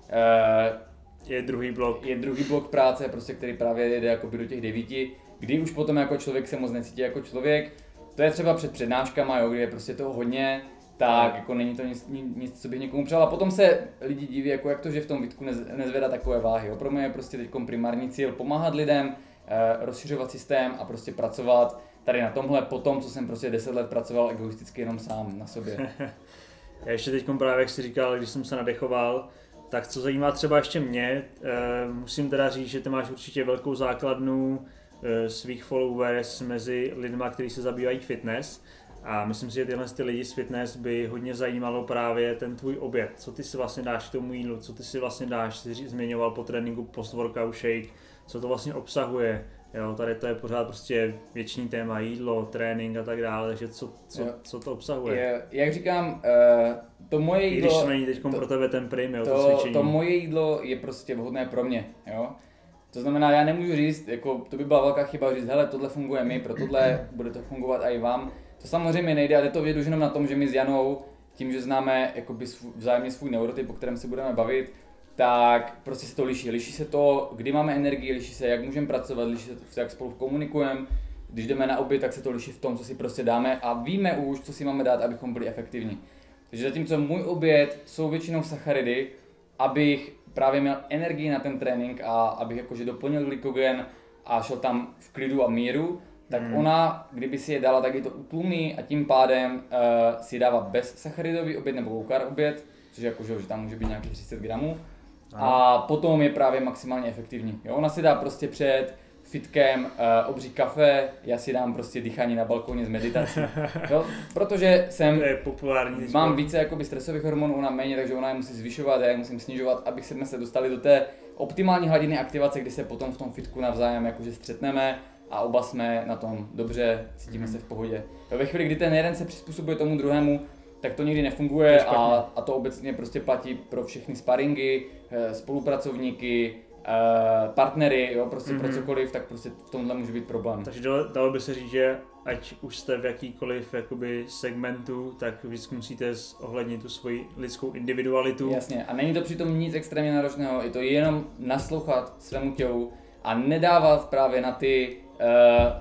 eh, je druhý blok. Je druhý blok práce, prostě, který právě jede jakoby do těch devíti kdy už potom jako člověk se moc necítí jako člověk. To je třeba před přednáškama, jo, kdy je prostě toho hodně, tak jako není to nic, nic, co bych někomu přál. A potom se lidi diví, jako jak to, že v tom Vítku nez, nezvedá takové váhy. Jo. Pro mě je prostě teď primární cíl pomáhat lidem, eh, rozšiřovat systém a prostě pracovat tady na tomhle po tom, co jsem prostě 10 let pracoval egoisticky jenom sám na sobě. Já ještě teď právě, jak jsi říkal, když jsem se nadechoval, tak co zajímá třeba ještě mě, eh, musím teda říct, že ty máš určitě velkou základnu svých followers mezi lidma, kteří se zabývají fitness. A myslím si, že tyhle ty lidi z fitness by hodně zajímalo právě ten tvůj oběd. Co ty si vlastně dáš k tomu jídlu, co ty si vlastně dáš, jsi zmiňoval po tréninku post-workout shake, co to vlastně obsahuje. Jo, tady to je pořád prostě věčný téma, jídlo, trénink a tak dále, takže co, co, co to obsahuje? Je, jak říkám, uh, to moje jídlo... I když to není teď pro tebe ten prim, jo, to, to cvičení. To moje jídlo je prostě vhodné pro mě, jo. To znamená, já nemůžu říct, jako to by byla velká chyba říct, hele, tohle funguje mi, pro tohle bude to fungovat i vám. To samozřejmě nejde, ale to vědu jenom na tom, že my s Janou, tím, že známe jakoby svůj, vzájemně svůj neurotyp, o kterém se budeme bavit, tak prostě se to liší. Liší se to, kdy máme energii, liší se, jak můžeme pracovat, liší se jak spolu komunikujeme. Když jdeme na oběd, tak se to liší v tom, co si prostě dáme a víme už, co si máme dát, abychom byli efektivní. Takže zatímco můj oběd jsou většinou sacharidy, abych právě měl energii na ten trénink a abych jakože doplnil glykogen a šel tam v klidu a míru, tak hmm. ona, kdyby si je dala, tak je to utlumí a tím pádem uh, si dává bez sacharidový oběd nebo low carb oběd, což je jako, že tam může být nějakých 30 gramů. A potom je právě maximálně efektivní. Jo? Ona si dá prostě před fitkem uh, obří kafe, já si dám prostě dýchání na balkoně z meditací. Jo? Protože jsem, to je populární mám více jakoby stresových hormonů, ona méně, takže ona je musí zvyšovat, já je musím snižovat, abych jsme se dostali do té optimální hladiny aktivace, kdy se potom v tom fitku navzájem jakože střetneme a oba jsme na tom dobře, cítíme se v pohodě. Jo, ve chvíli, kdy ten jeden se přizpůsobuje tomu druhému, tak to nikdy nefunguje a, a to obecně prostě platí pro všechny sparingy, eh, spolupracovníky, eh, partnery, jo, prostě mm-hmm. pro mhm. cokoliv, tak prostě v tomhle může být problém. Takže dalo, dalo by se říct, že ať už jste v jakýkoliv jakoby segmentu, tak vždycky musíte ohlednit tu svoji lidskou individualitu. Jasně, a není to přitom nic extrémně náročného, je to jenom naslouchat svému tělu a nedávat právě na ty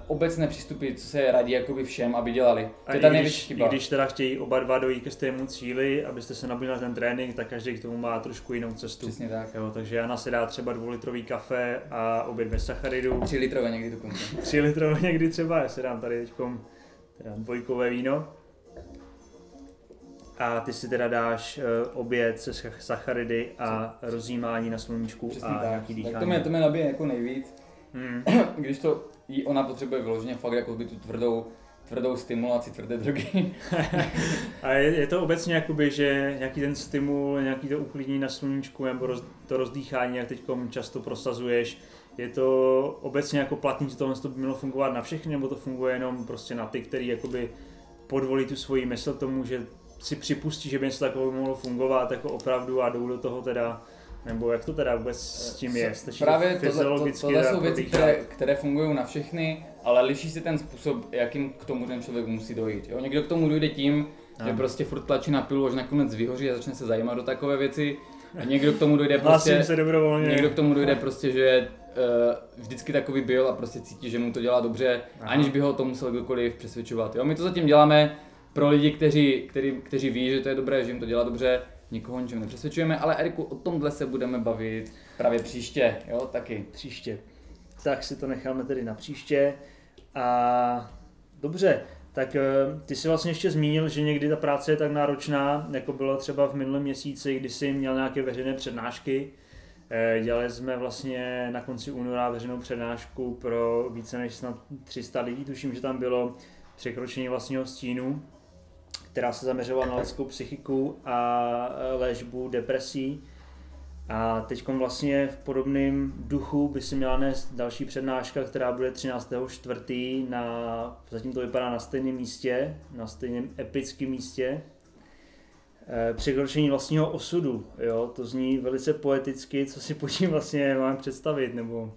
obecné přístupy, co se radí jakoby všem, aby dělali. To je ta největší chyba. I když teda chtějí oba dva dojít ke stejnému cíli, abyste se nabili na ten trénink, tak každý k tomu má trošku jinou cestu. Přesně tak. Jo, takže Jana si dá třeba dvoulitrový kafe a oběd bez sacharidů. Tři litrové někdy dokonce. Tři litrové někdy třeba, já si dám tady teď teda dvojkové víno. A ty si teda dáš uh, oběd se sacharidy a rozjímání na sluníčku Přesně a tak. nějaký dýchání. Tak to mě, to mě nabije jako nejvíc. Hmm. Když to jí ona potřebuje vyloženě fakt jako by tu tvrdou, tvrdou stimulaci, tvrdé drogy. a je, je, to obecně jakoby, že nějaký ten stimul, nějaký to uklidnění na sluníčku nebo roz, to rozdýchání, jak teď často prosazuješ, je to obecně jako platný, že tohle by mělo fungovat na všechny, nebo to funguje jenom prostě na ty, který jakoby podvolí tu svoji mysl tomu, že si připustí, že by něco takového mohlo fungovat jako opravdu a jdou do toho teda nebo jak to teda vůbec s tím je? Stačí Právě to, tohle, to, tohle jsou věci, které, které fungují na všechny, ale liší se ten způsob, jakým k tomu ten člověk musí dojít. Jo? Někdo k tomu dojde tím, a. že prostě furt tlačí na pilu, až nakonec vyhoří a začne se zajímat do takové věci. A někdo k tomu dojde prostě, se dobrovolně. někdo k tomu dojde prostě, že uh, vždycky takový byl a prostě cítí, že mu to dělá dobře, Aha. aniž by ho to musel kdokoliv přesvědčovat. Jo? My to zatím děláme pro lidi, kteří, kteří, kteří ví, že to je dobré, že jim to dělá dobře, nikoho ničem nepřesvědčujeme, ale Eriku, o tomhle se budeme bavit právě příště, jo, taky. Příště. Tak si to necháme tedy na příště. A dobře, tak eh, ty si vlastně ještě zmínil, že někdy ta práce je tak náročná, jako bylo třeba v minulém měsíci, kdy jsi měl nějaké veřejné přednášky. Eh, dělali jsme vlastně na konci února veřejnou přednášku pro více než snad 300 lidí, tuším, že tam bylo překročení vlastního stínu která se zaměřovala na lidskou psychiku a e, léčbu depresí. A teď vlastně v podobném duchu by si měla nést další přednáška, která bude 13.4. na, zatím to vypadá na stejném místě, na stejném epickém místě. E, překročení vlastního osudu, jo, to zní velice poeticky, co si pod tím vlastně mám představit, nebo...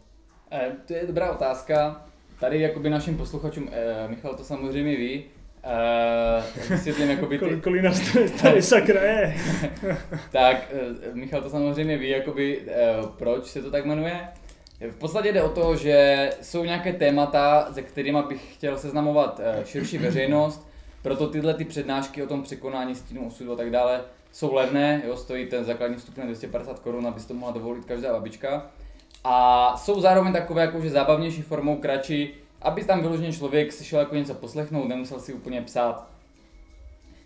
E, to je dobrá otázka. Tady jakoby našim posluchačům, Michal to samozřejmě ví, Uh, vysvětlím jakoby ty... Kolik nás tady sakra je? tak, uh, Michal to samozřejmě ví, jakoby, uh, proč se to tak jmenuje. V podstatě jde o to, že jsou nějaké témata, se kterými bych chtěl seznamovat uh, širší veřejnost, proto tyhle ty přednášky o tom překonání stínu osudu a tak dále jsou levné, jo, stojí ten základní vstup na 250 korun, aby si to mohla dovolit každá babička. A jsou zároveň takové jakože zábavnější formou, kratší, aby tam vyloženě člověk si šel jako něco poslechnout, nemusel si úplně psát.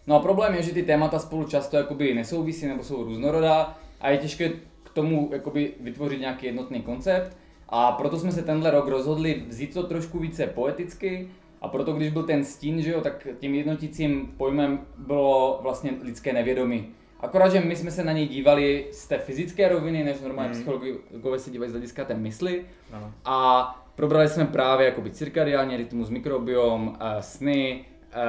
No a problém je, že ty témata spolu často jakoby nesouvisí nebo jsou různorodá a je těžké k tomu jakoby vytvořit nějaký jednotný koncept. A proto jsme se tenhle rok rozhodli vzít to trošku více poeticky, a proto, když byl ten stín, že jo, tak tím jednotícím pojmem bylo vlastně lidské nevědomí. Akorát, že my jsme se na něj dívali z té fyzické roviny, než normálně hmm. psychologové se dívají z hlediska té mysli. Ano. A probrali jsme právě jakoby cirkadiální rytmus, mikrobiom, uh, sny, uh,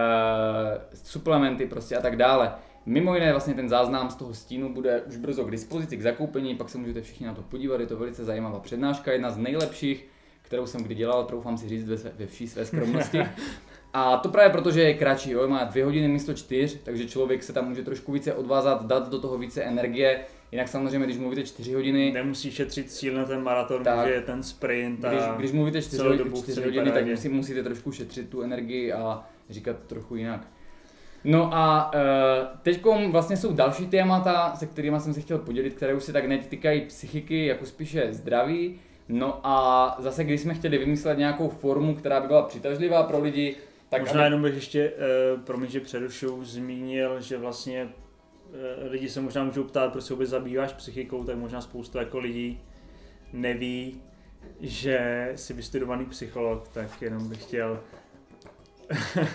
suplementy prostě a tak dále. Mimo jiné vlastně ten záznam z toho stínu bude už brzo k dispozici k zakoupení, pak se můžete všichni na to podívat, je to velice zajímavá přednáška, jedna z nejlepších, kterou jsem kdy dělal, troufám si říct ve, ve vší své skromnosti. A to právě proto, že je kratší, jo? má dvě hodiny místo čtyř, takže člověk se tam může trošku více odvázat, dát do toho více energie. Jinak samozřejmě, když mluvíte čtyři hodiny... Nemusí šetřit cíl na ten maraton, tak, může je ten sprint a když, když mluvíte čtyři, hodiny, čtyři hodiny, tak musí, musíte trošku šetřit tu energii a říkat trochu jinak. No a uh, teď vlastně jsou další témata, se kterými jsem se chtěl podělit, které už se tak netýkají psychiky, jako spíše zdraví. No a zase, když jsme chtěli vymyslet nějakou formu, která by byla přitažlivá pro lidi, tak Možná aby... jenom bych ještě, uh, promiň, že přerušu, zmínil, že vlastně uh, lidi se možná můžou ptát, proč se vůbec zabýváš psychikou, tak možná spousta jako lidí neví, že jsi vystudovaný psycholog, tak jenom bych chtěl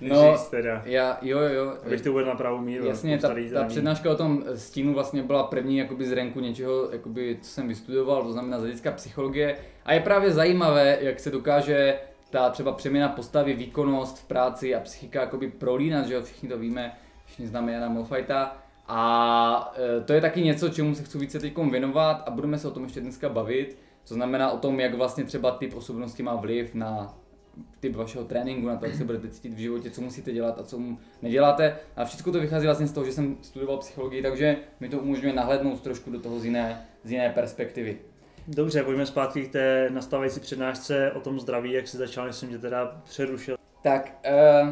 no, říct teda. Já, jo, jo. Abych to uvedl na pravou míru. Jasně, ta, ta přednáška o tom stínu vlastně byla první jakoby z renku něčeho, jakoby, co jsem vystudoval, to znamená z psychologie. A je právě zajímavé, jak se dokáže ta třeba přeměna postavy, výkonnost v práci a psychika jakoby prolínat, že jo, všichni to víme, všichni známe Jana Molfajta. A e, to je taky něco, čemu se chci více teď věnovat a budeme se o tom ještě dneska bavit. To znamená o tom, jak vlastně třeba typ osobnosti má vliv na typ vašeho tréninku, na to, jak se budete cítit v životě, co musíte dělat a co neděláte. A všechno to vychází vlastně z toho, že jsem studoval psychologii, takže mi to umožňuje nahlédnout trošku do toho z jiné, z jiné perspektivy. Dobře, pojďme zpátky k té nastávající přednášce o tom zdraví, jak jsi začal, jsem tě teda přerušil. Tak, uh,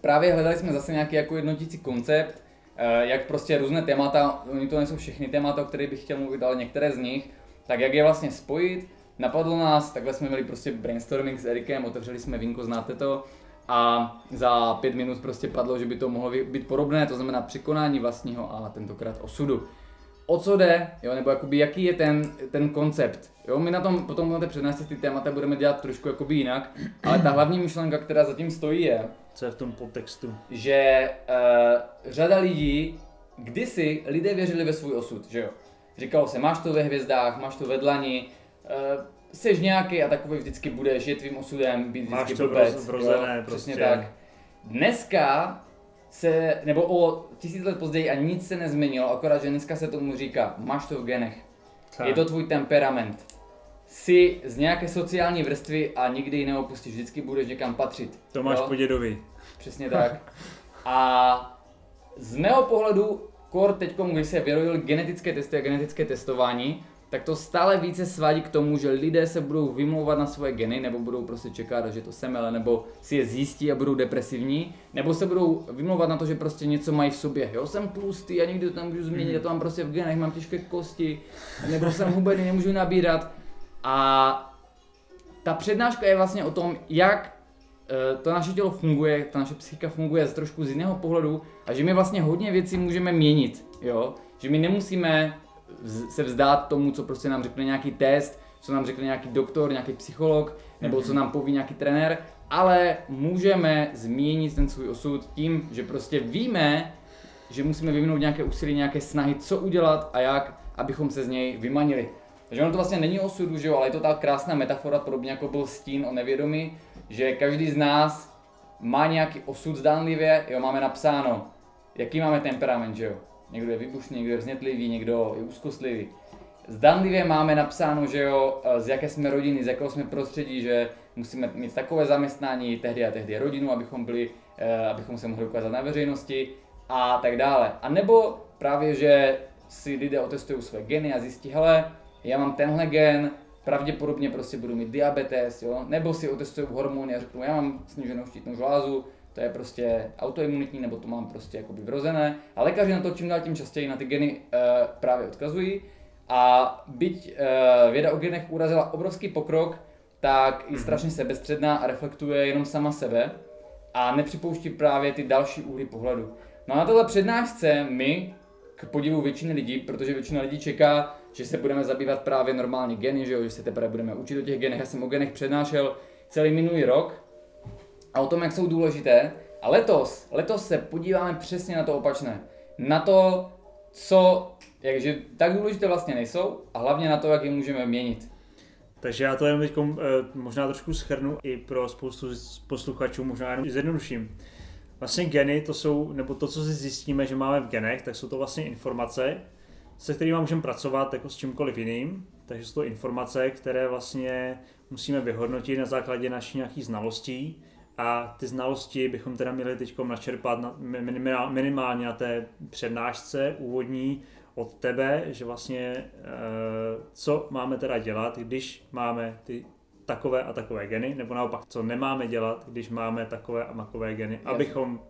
právě hledali jsme zase nějaký jako jednotící koncept, uh, jak prostě různé témata, oni to nejsou všechny témata, o kterých bych chtěl mluvit, ale některé z nich, tak jak je vlastně spojit. Napadlo nás, takhle jsme měli prostě brainstorming s Erikem, otevřeli jsme vínko, znáte to, a za pět minut prostě padlo, že by to mohlo být podobné, to znamená překonání vlastního a tentokrát osudu o co jde, jo, nebo jakoby jaký je ten, ten koncept. Jo, my na tom potom na té přednášce ty témata budeme dělat trošku jakoby jinak, ale ta hlavní myšlenka, která zatím stojí je, co je v tom podtextu, že uh, řada lidí, kdysi lidé věřili ve svůj osud, že jo. Říkalo se, máš to ve hvězdách, máš to ve dlani, uh, seš nějaký a takový vždycky budeš, je tvým osudem, být vždycky máš to blbec. Vrozené, jo, prostě. Přesně tak. Dneska se, nebo o tisíc let později a nic se nezměnilo, akorát, že dneska se tomu říká, máš to v genech. Tak. Je to tvůj temperament. Jsi z nějaké sociální vrstvy a nikdy ji neopustíš, vždycky budeš někam patřit. To máš po dědovi. Přesně tak. A z mého pohledu, kor teď, když se vyrojily genetické testy a genetické testování, tak to stále více svádí k tomu, že lidé se budou vymlouvat na svoje geny, nebo budou prostě čekat, že to semele, nebo si je zjistí a budou depresivní, nebo se budou vymlouvat na to, že prostě něco mají v sobě. Jo, jsem tlustý, já nikdy to tam můžu změnit, já to mám prostě v genech, mám těžké kosti, nebo jsem hubený, nemůžu nabírat. A ta přednáška je vlastně o tom, jak eh, to naše tělo funguje, ta naše psychika funguje z trošku z jiného pohledu a že my vlastně hodně věcí můžeme měnit, jo? Že my nemusíme se vzdát tomu, co prostě nám řekne nějaký test, co nám řekne nějaký doktor, nějaký psycholog, nebo co nám poví nějaký trenér, ale můžeme změnit ten svůj osud tím, že prostě víme, že musíme vyvinout nějaké úsilí, nějaké snahy, co udělat a jak, abychom se z něj vymanili. Takže ono to vlastně není osudu, že jo, ale je to ta krásná metafora, podobně jako byl stín o nevědomí, že každý z nás má nějaký osud zdánlivě, jo, máme napsáno, jaký máme temperament, že jo. Někdo je vybušný, někdo je vznětlivý, někdo je úzkostlivý. Zdanlivě máme napsáno, že jo, e, z jaké jsme rodiny, z jakého jsme prostředí, že musíme mít takové zaměstnání tehdy a tehdy rodinu, abychom byli, e, abychom se mohli ukázat na veřejnosti a tak dále. A nebo právě, že si lidé otestují své geny a zjistí, hele, já mám tenhle gen, pravděpodobně prostě budu mít diabetes, jo? nebo si otestují hormony a řeknou, já mám sníženou štítnou žlázu, to je prostě autoimunitní, nebo to mám prostě jakoby vrozené. A lékaři na to čím dál tím častěji na ty geny uh, právě odkazují. A byť uh, věda o genech urazila obrovský pokrok, tak je strašně sebestředná a reflektuje jenom sama sebe a nepřipouští právě ty další úhly pohledu. No a na téhle přednášce my, k podivu většiny lidí, protože většina lidí čeká, že se budeme zabývat právě normálně geny, že, jo, že se teprve budeme učit o těch genech. Já jsem o genech přednášel celý minulý rok a o tom, jak jsou důležité. A letos, letos se podíváme přesně na to opačné. Na to, co, jakže tak důležité vlastně nejsou a hlavně na to, jak je můžeme měnit. Takže já to jenom teď možná trošku schrnu i pro spoustu posluchačů, možná jenom zjednoduším. Vlastně geny, to jsou, nebo to, co si zjistíme, že máme v genech, tak jsou to vlastně informace, se kterými můžeme pracovat jako s čímkoliv jiným. Takže jsou to informace, které vlastně musíme vyhodnotit na základě naší nějakých znalostí a ty znalosti bychom teda měli teď načerpat na, minimálně na té přednášce úvodní od tebe, že vlastně eh, co máme teda dělat, když máme ty takové a takové geny, nebo naopak, co nemáme dělat, když máme takové a takové geny, Jasně. abychom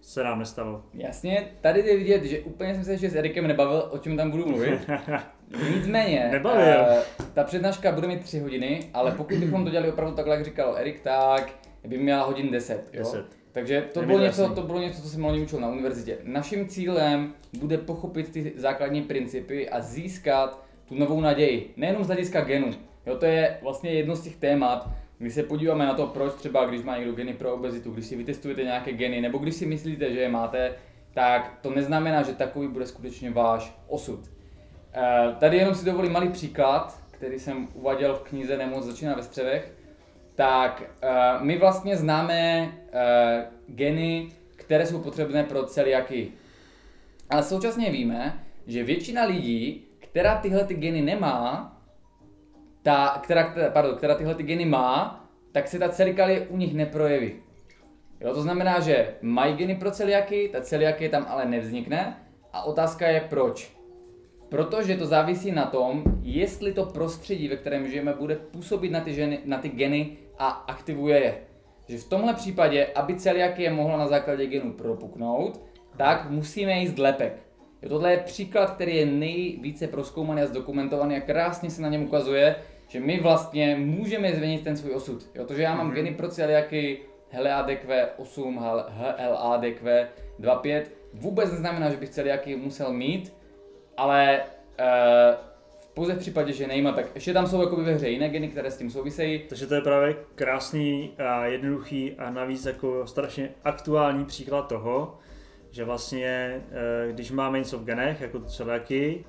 se nám nestalo. Jasně, tady je vidět, že úplně jsem se že s Erikem nebavil, o čem tam budu mluvit. Nicméně, Nebavil. Uh, ta přednáška bude mít 3 hodiny, ale pokud bychom to dělali opravdu takhle, jak říkal Erik, tak by měla hodin 10. Jo? 10. Takže to bylo, něco, to bylo něco, co jsem malý učil na univerzitě. Naším cílem bude pochopit ty základní principy a získat tu novou naději. Nejenom z hlediska genu. Jo, to je vlastně jedno z těch témat, když se podíváme na to, proč třeba, když má někdo geny pro obezitu, když si vytestujete nějaké geny, nebo když si myslíte, že je máte, tak to neznamená, že takový bude skutečně váš osud. E, tady jenom si dovolím malý příklad, který jsem uváděl v knize Nemoc začíná ve střevech tak uh, my vlastně známe uh, geny, které jsou potřebné pro celiaky. Ale současně víme, že většina lidí, která tyhle ty geny nemá, ta, která, pardon, která tyhle ty geny má, tak se ta celikalie u nich neprojeví. Jo, to znamená, že mají geny pro celiaky, ta celiakie tam ale nevznikne a otázka je proč. Protože to závisí na tom, jestli to prostředí, ve kterém žijeme, bude působit na ty, ženy, na ty geny a aktivuje je. Že v tomhle případě, aby celiakie mohla na základě genů propuknout, tak musíme jíst lepek. Jo, tohle je příklad, který je nejvíce proskoumaný a zdokumentovaný a krásně se na něm ukazuje, že my vlastně můžeme změnit ten svůj osud. Jo, to, že já mám mm-hmm. geny pro celiaky HLADQ 8, HLADQ 2,5, vůbec neznamená, že bych celiaky musel mít, ale uh, pouze v případě, že nejma, tak ještě tam jsou jakoby ve hře jiné geny, které s tím souvisejí. Takže to je právě krásný a jednoduchý a navíc jako strašně aktuální příklad toho, že vlastně, eh, když máme něco v genech, jako celiaky,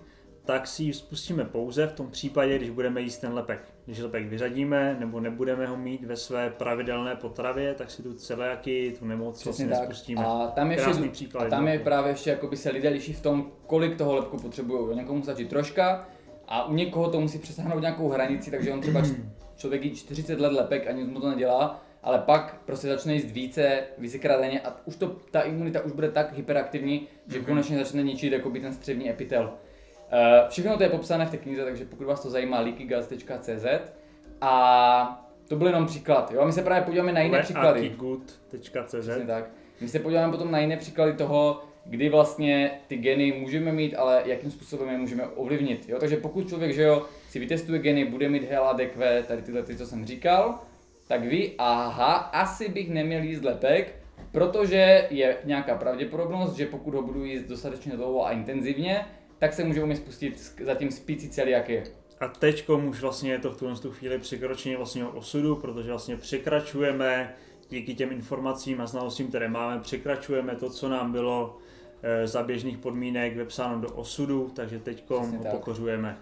tak si ji spustíme pouze v tom případě, když budeme jíst ten lepek. Když lepek vyřadíme nebo nebudeme ho mít ve své pravidelné potravě, tak si tu celiaky, tu nemoc vlastně nespustíme. A tam, je ještě, příklad, a tam je právě ještě, by se lidé liší v tom, kolik toho lepku potřebují. Někomu stačí troška, a u někoho to musí přesáhnout nějakou hranici, takže on třeba člověk jí 40 let lepek a nic mu to nedělá, ale pak prostě začne jíst více, vícekrát denně a už to, ta imunita už bude tak hyperaktivní, že mm-hmm. konečně začne ničit jakoby ten střevní epitel. Uh, všechno to je popsané v té knize, takže pokud vás to zajímá, leakygas.cz a to byl jenom příklad, jo? A my se právě podíváme na jiné příklady. Good.cz tak. My se podíváme potom na jiné příklady toho, kdy vlastně ty geny můžeme mít, ale jakým způsobem je můžeme ovlivnit. Jo? Takže pokud člověk že jo, si vytestuje geny, bude mít HLA-DQ, tady tyhle ty, co jsem říkal, tak ví, aha, asi bych neměl jíst lepek, protože je nějaká pravděpodobnost, že pokud ho budu jíst dostatečně dlouho a intenzivně, tak se může u mě spustit zatím spící celiakie. A teď už vlastně je to v tuhle chvíli překročení vlastního osudu, protože vlastně překračujeme díky těm informacím a znalostím, které máme, překračujeme to, co nám bylo za běžných podmínek vepsáno do osudu, takže teď ho pokořujeme.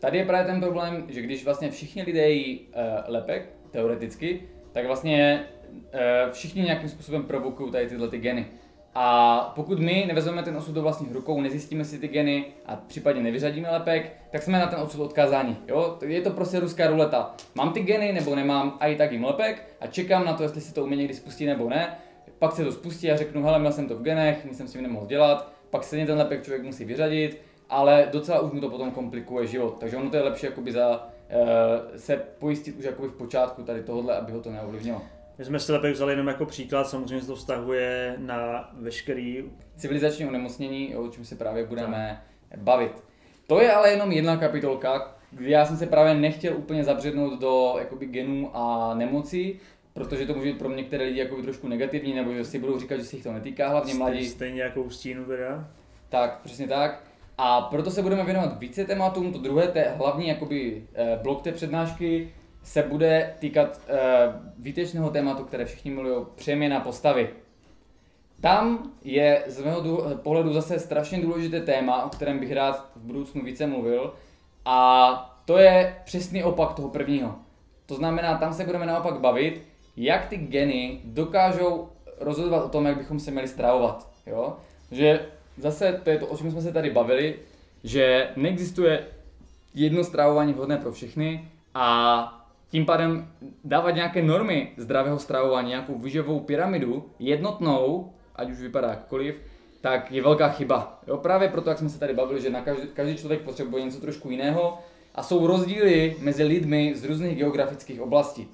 Tady je právě ten problém, že když vlastně všichni lidé jí uh, lepek, teoreticky, tak vlastně uh, všichni nějakým způsobem provokují tady tyhle ty geny. A pokud my nevezmeme ten osud do vlastních rukou, nezjistíme si ty geny a případně nevyřadíme lepek, tak jsme na ten osud odkázáni. Jo? Je to prostě ruská ruleta. Mám ty geny nebo nemám a i tak jim lepek a čekám na to, jestli se to u mě někdy spustí nebo ne pak se to spustí a řeknu, hele, měl jsem to v genech, nic jsem s tím nemohl dělat, pak se ten lepek člověk musí vyřadit, ale docela už mu to potom komplikuje život. Takže ono to je lepší jakoby za, uh, se pojistit už jakoby v počátku tady tohohle, aby ho to neovlivnilo. My jsme si lepek vzali jenom jako příklad, samozřejmě se to vztahuje na veškerý civilizační onemocnění, o čem se právě budeme tak. bavit. To je ale jenom jedna kapitolka, kdy já jsem se právě nechtěl úplně zabřednout do jakoby genů a nemocí, protože to může být pro některé lidi jako trošku negativní, nebo že si budou říkat, že se jich to netýká, hlavně mladí. Stejně jako u stínu teda? Tak, přesně tak. A proto se budeme věnovat více tématům. To druhé, té hlavní jakoby, eh, blok té přednášky se bude týkat eh, výtečného tématu, které všichni milují, přeměna postavy. Tam je z mého dů- pohledu zase strašně důležité téma, o kterém bych rád v budoucnu více mluvil. A to je přesný opak toho prvního. To znamená, tam se budeme naopak bavit, jak ty geny dokážou rozhodovat o tom, jak bychom se měli stravovat. Jo? Že zase to je to, o čem jsme se tady bavili, že neexistuje jedno stravování vhodné pro všechny a tím pádem dávat nějaké normy zdravého stravování, nějakou výživovou pyramidu, jednotnou, ať už vypadá jakkoliv, tak je velká chyba. Jo, právě proto, jak jsme se tady bavili, že na každý, každý člověk potřebuje něco trošku jiného a jsou rozdíly mezi lidmi z různých geografických oblastí.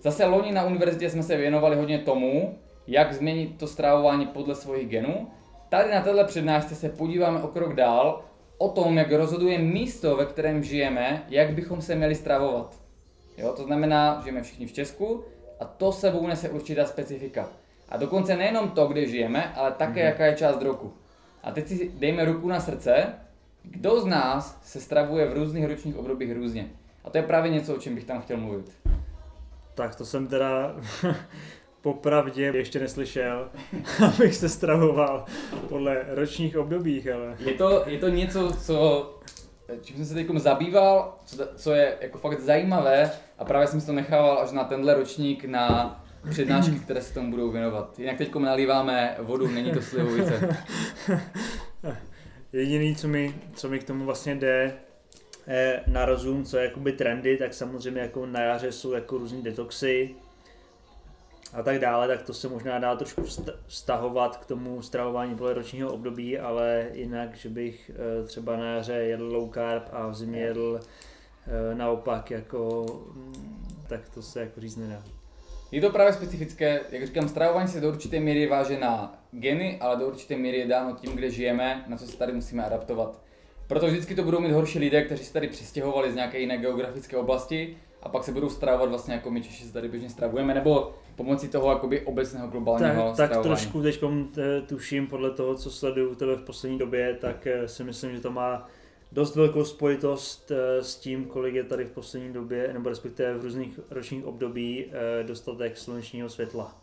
Zase loni na univerzitě jsme se věnovali hodně tomu, jak změnit to stravování podle svých genů. Tady na této přednášce se podíváme o krok dál o tom, jak rozhoduje místo, ve kterém žijeme, jak bychom se měli stravovat. Jo, to znamená, žijeme všichni v Česku a to sebou nese určitá specifika. A dokonce nejenom to, kde žijeme, ale také, mm-hmm. jaká je část roku. A teď si dejme ruku na srdce, kdo z nás se stravuje v různých ročních obdobích různě. A to je právě něco, o čem bych tam chtěl mluvit. Tak to jsem teda popravdě ještě neslyšel, abych se stravoval podle ročních obdobích, ale... Je to, je to něco, co, čím jsem se teď zabýval, co, co je jako fakt zajímavé a právě jsem si to nechával až na tenhle ročník na přednášky, které se tomu budou věnovat. Jinak teď nalíváme vodu, není to slivovice. Jediný, co mi, co mi k tomu vlastně jde, na rozum, co je jakoby trendy, tak samozřejmě jako na jaře jsou jako různý detoxy a tak dále, tak to se možná dá trošku vztahovat k tomu stravování podle ročního období, ale jinak, že bych eh, třeba na jaře jedl low carb a v zimě jedl eh, naopak jako, mm, tak to se jako říct nedá. Je to právě specifické, jak říkám, stravování se do určité míry váže na geny, ale do určité míry je dáno tím, kde žijeme, na co se tady musíme adaptovat. Proto vždycky to budou mít horší lidé, kteří se tady přistěhovali z nějaké jiné geografické oblasti a pak se budou stravovat vlastně jako my Češi se tady běžně stravujeme, nebo pomocí toho jakoby obecného globálního Tak, tak trošku teď eh, tuším podle toho, co sleduju tebe v poslední době, tak eh, si myslím, že to má dost velkou spojitost eh, s tím, kolik je tady v poslední době, nebo respektive v různých ročních období dostatek slunečního světla.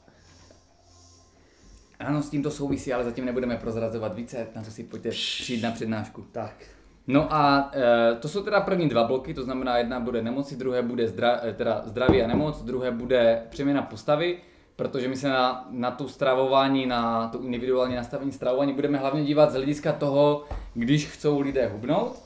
Ano, s tím to souvisí, ale zatím nebudeme prozrazovat více, na to si pojďte přijít na přednášku. Tak. No a e, to jsou teda první dva bloky, to znamená jedna bude nemoci, druhé bude zdra, e, teda zdraví a nemoc, druhé bude přeměna postavy, protože my se na, na tu stravování, na to individuální nastavení stravování budeme hlavně dívat z hlediska toho, když chcou lidé hubnout.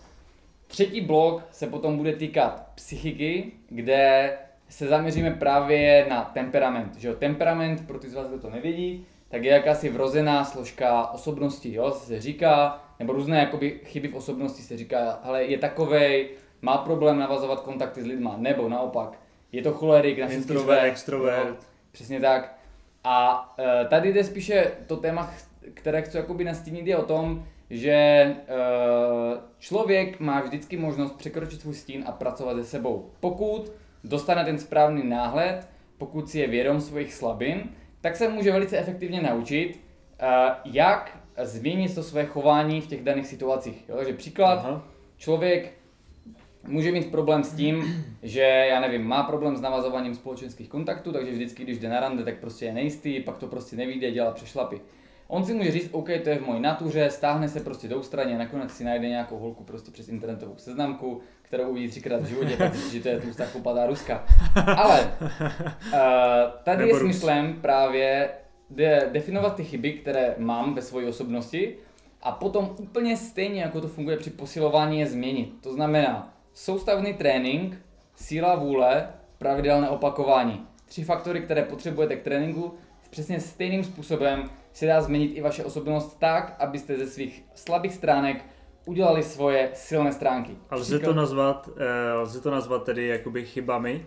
Třetí blok se potom bude týkat psychiky, kde se zaměříme právě na temperament. Že jo? Temperament, pro ty z vás, kdo to nevědí, tak je jakási vrozená složka osobnosti. Jo? Se říká, nebo různé jakoby, chyby v osobnosti se říká, ale je takovej, má problém navazovat kontakty s lidma, nebo naopak, je to cholerik, introvert, extrovert. No, přesně tak. A e, tady jde spíše to téma, které chci jakoby nastínit, je o tom, že e, člověk má vždycky možnost překročit svůj stín a pracovat se sebou. Pokud dostane ten správný náhled, pokud si je vědom svých slabin, tak se může velice efektivně naučit, e, jak změnit to své chování v těch daných situacích. Jo? Takže příklad, Aha. člověk může mít problém s tím, že já nevím, má problém s navazováním společenských kontaktů, takže vždycky, když jde na rande, tak prostě je nejistý, pak to prostě nevíde, dělá přešlapy. On si může říct, OK, to je v mojí natuře, stáhne se prostě do ústraně, nakonec si najde nějakou holku prostě přes internetovou seznamku, kterou uvidí třikrát v životě, protože to je tlustá chopatá Ruska. Ale uh, tady Nebo je smyslem právě de- definovat ty chyby, které mám ve své osobnosti a potom úplně stejně, jako to funguje při posilování, je změnit. To znamená soustavný trénink, síla vůle, pravidelné opakování. Tři faktory, které potřebujete k tréninku, přesně stejným způsobem se dá změnit i vaše osobnost tak, abyste ze svých slabých stránek udělali svoje silné stránky. A lze to nazvat, eh, lze to nazvat tedy jakoby chybami?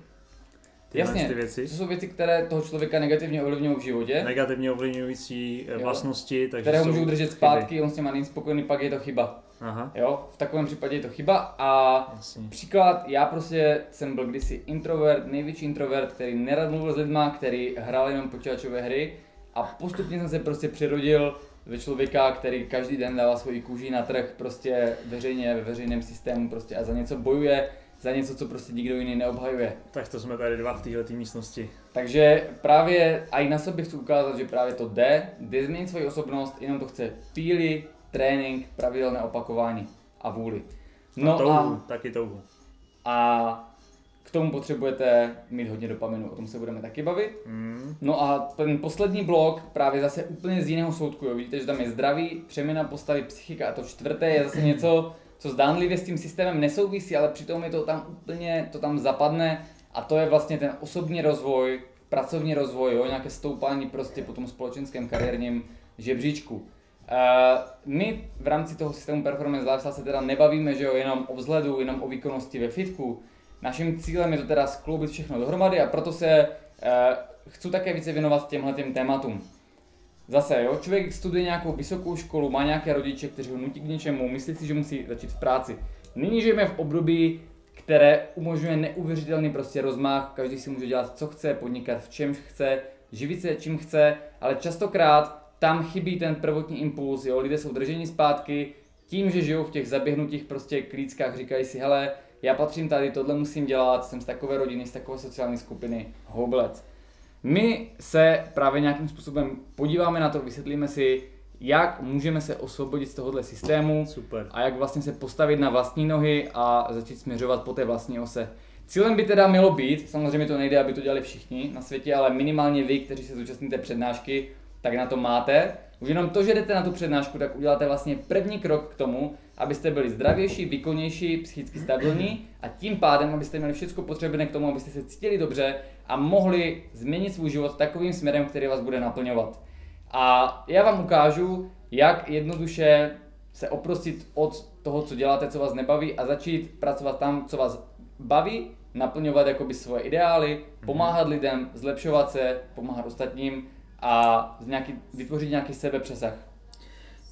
Jasně, ty věci. to jsou věci, které toho člověka negativně ovlivňují v životě. Negativně ovlivňující eh, vlastnosti, takže které ho můžou držet zpátky, on s těma není spokojený, pak je to chyba. Aha. Jo, v takovém případě je to chyba a Jasně. příklad, já prostě jsem byl kdysi introvert, největší introvert, který nerad mluvil s lidma, který hrál jenom počítačové hry a postupně jsem se prostě přirodil ve člověka, který každý den dává svoji kůži na trh prostě veřejně, ve veřejném systému prostě a za něco bojuje, za něco, co prostě nikdo jiný neobhajuje. Tak to jsme tady dva v této místnosti. Takže právě a i na sobě chci ukázat, že právě to jde, jde změnit svoji osobnost, jenom to chce píly, trénink, pravidelné opakování a vůli. No a touhu, a, taky touhu. A tomu potřebujete mít hodně dopaminu, o tom se budeme taky bavit. Mm. No a ten poslední blok právě zase úplně z jiného soudku, jo. vidíte, že tam je zdraví, přeměna postavy, psychika a to čtvrté je zase něco, co zdánlivě s tím systémem nesouvisí, ale přitom je to tam úplně, to tam zapadne a to je vlastně ten osobní rozvoj, pracovní rozvoj, jo, nějaké stoupání prostě po tom společenském kariérním žebříčku. Uh, my v rámci toho systému Performance Lifestyle se teda nebavíme, že jo, jenom o vzhledu, jenom o výkonnosti ve fitku. Naším cílem je to teda skloubit všechno dohromady a proto se uh, chci také více věnovat těmhle tématům. Zase, jo, člověk studuje nějakou vysokou školu, má nějaké rodiče, kteří ho nutí k něčemu, myslí si, že musí začít v práci. Nyní žijeme v období, které umožňuje neuvěřitelný prostě rozmach, každý si může dělat, co chce, podnikat v čem chce, živit se čím chce, ale častokrát tam chybí ten prvotní impuls, jo, lidé jsou drženi zpátky, tím, že žijou v těch zaběhnutých prostě klíckách, říkají si, hele, já patřím tady, tohle musím dělat, jsem z takové rodiny, z takové sociální skupiny, hoblec. My se právě nějakým způsobem podíváme na to, vysvětlíme si, jak můžeme se osvobodit z tohohle systému Super. a jak vlastně se postavit na vlastní nohy a začít směřovat po té vlastní ose. Cílem by teda mělo být, samozřejmě to nejde, aby to dělali všichni na světě, ale minimálně vy, kteří se zúčastníte přednášky, tak na to máte. Už jenom to, že jdete na tu přednášku, tak uděláte vlastně první krok k tomu, abyste byli zdravější, výkonnější, psychicky stabilní a tím pádem, abyste měli všechno potřebné k tomu, abyste se cítili dobře a mohli změnit svůj život takovým směrem, který vás bude naplňovat. A já vám ukážu, jak jednoduše se oprostit od toho, co děláte, co vás nebaví a začít pracovat tam, co vás baví, naplňovat jakoby svoje ideály, pomáhat lidem, zlepšovat se, pomáhat ostatním a nějaký, vytvořit nějaký sebepřesah.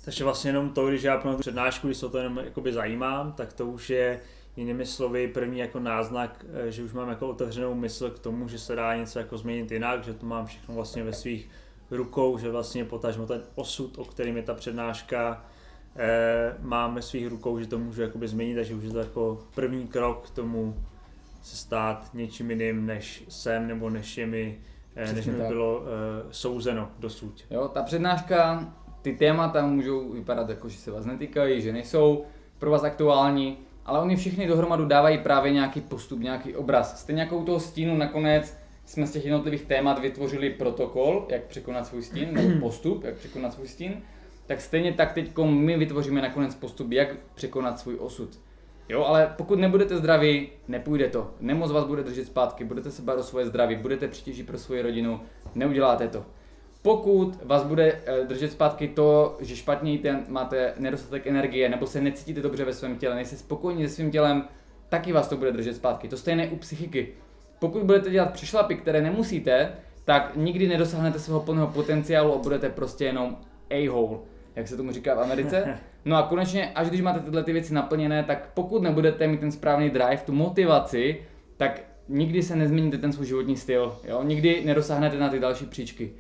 Takže vlastně jenom to, když já pro tu přednášku, když se o to jenom jakoby zajímám, tak to už je jinými slovy první jako náznak, eh, že už mám jako otevřenou mysl k tomu, že se dá něco jako změnit jinak, že to mám všechno vlastně ve svých rukou, že vlastně potažmo ten osud, o kterým je ta přednáška, eh, mám ve svých rukou, že to můžu jakoby změnit, takže už je to jako první krok k tomu se stát něčím jiným, než jsem, nebo než je mi Eh, než mi bylo uh, souzeno dosud. Jo, ta přednáška, ty témata můžou vypadat jako, že se vás netýkají, že nejsou pro vás aktuální, ale oni všichni dohromady dávají právě nějaký postup, nějaký obraz. Stejně jako u toho stínu nakonec jsme z těch jednotlivých témat vytvořili protokol, jak překonat svůj stín, nebo postup, jak překonat svůj stín, tak stejně tak teď my vytvoříme nakonec postup, jak překonat svůj osud. Jo, ale pokud nebudete zdraví, nepůjde to. Nemoc vás bude držet zpátky, budete se bát o svoje zdraví, budete přitěžit pro svoji rodinu, neuděláte to. Pokud vás bude eh, držet zpátky to, že špatně jíte, máte nedostatek energie, nebo se necítíte dobře ve svém těle, nejste spokojení se svým tělem, taky vás to bude držet zpátky. To stejné u psychiky. Pokud budete dělat přešlapy, které nemusíte, tak nikdy nedosáhnete svého plného potenciálu a budete prostě jenom a-hole jak se tomu říká v Americe. No a konečně, až když máte tyhle ty věci naplněné, tak pokud nebudete mít ten správný drive, tu motivaci, tak nikdy se nezměníte ten svůj životní styl, jo? nikdy nedosáhnete na ty další příčky.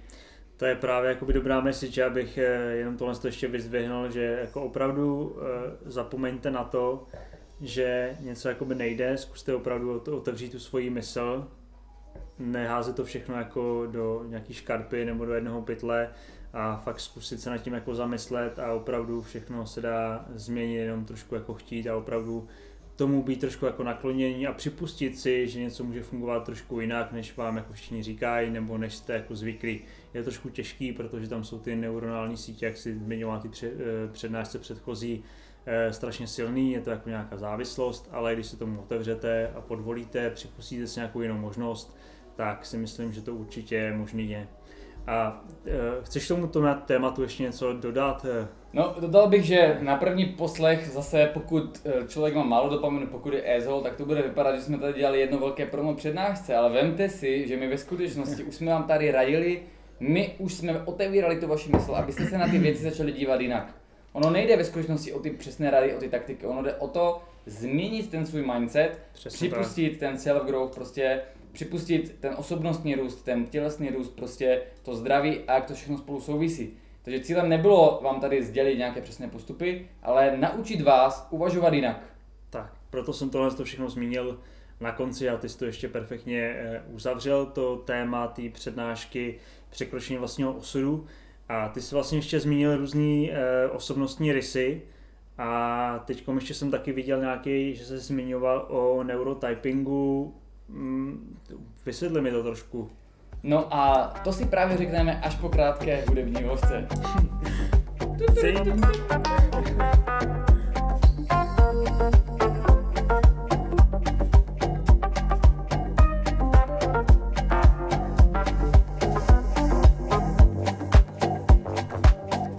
To je právě jakoby dobrá message, abych eh, jenom tohle ještě vyzdvihnul, že jako opravdu eh, zapomeňte na to, že něco jakoby nejde, zkuste opravdu otevřít tu svoji mysl, neházet to všechno jako do nějaký škarpy nebo do jednoho pytle, a fakt zkusit se nad tím jako zamyslet a opravdu všechno se dá změnit, jenom trošku jako chtít a opravdu tomu být trošku jako naklonění a připustit si, že něco může fungovat trošku jinak, než vám jako všichni říkají, nebo než jste jako zvyklí. Je trošku těžký, protože tam jsou ty neuronální sítě, jak si zmiňoval ty eh, přednášce předchozí, eh, strašně silný, je to jako nějaká závislost, ale když se tomu otevřete a podvolíte, připustíte si nějakou jinou možnost, tak si myslím, že to určitě možný je. A e, chceš tomu tématu ještě něco dodat? No, dodal bych, že na první poslech zase, pokud člověk má málo dopaminu, pokud je asshole, tak to bude vypadat, že jsme tady dělali jedno velké promo přednášce, ale vemte si, že my ve skutečnosti už jsme vám tady radili, my už jsme otevírali tu vaši mysl, abyste se na ty věci začali dívat jinak. Ono nejde ve skutečnosti o ty přesné rady, o ty taktiky, ono jde o to změnit ten svůj mindset, Přesně připustit tak. ten self-growth, prostě připustit ten osobnostní růst, ten tělesný růst, prostě to zdraví a jak to všechno spolu souvisí. Takže cílem nebylo vám tady sdělit nějaké přesné postupy, ale naučit vás uvažovat jinak. Tak, proto jsem tohle to všechno zmínil na konci a ty jsi to ještě perfektně eh, uzavřel, to téma té přednášky překročení vlastního osudu. A ty jsi vlastně ještě zmínil různé eh, osobnostní rysy, a teď ještě jsem taky viděl nějaký, že se zmiňoval o neurotypingu. Mm, vysvětli mi to trošku. No a to si právě řekneme až po krátké hudební vlhce.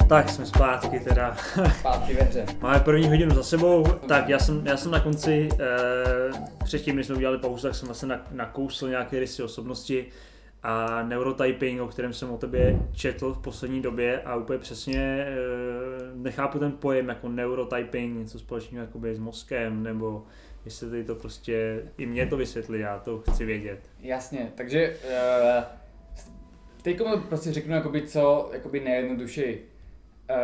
Tak jsme zpátky teda. Zpátky ve hře. Máme první hodinu za sebou, tak já jsem, já jsem na konci, eh, předtím, než jsme udělali pauzu, tak jsem vlastně nakousl nějaké rysy osobnosti a neurotyping, o kterém jsem o tobě četl v poslední době a úplně přesně e, nechápu ten pojem jako neurotyping, něco společného jakoby s mozkem, nebo jestli to prostě, i mě to vysvětli, já to chci vědět. Jasně, takže e, teď prostě řeknu jakoby co, jakoby nejjednodušeji. E,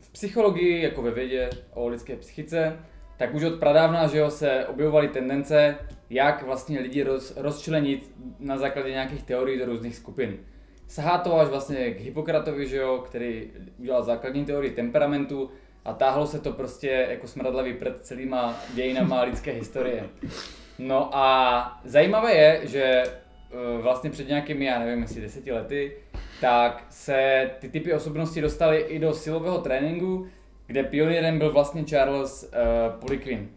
v psychologii, jako ve vědě o lidské psychice, tak už od pradávna, že jo, se objevovaly tendence, jak vlastně lidi roz, rozčlenit na základě nějakých teorií do různých skupin. Sahá to až vlastně k Hippokratovi, že jo, který udělal základní teorii temperamentu a táhlo se to prostě jako smradlavý před celýma dějinama lidské historie. No a zajímavé je, že vlastně před nějakými, já nevím, jestli deseti lety, tak se ty typy osobnosti dostaly i do silového tréninku, kde pionýrem byl vlastně Charles uh, Poliquin.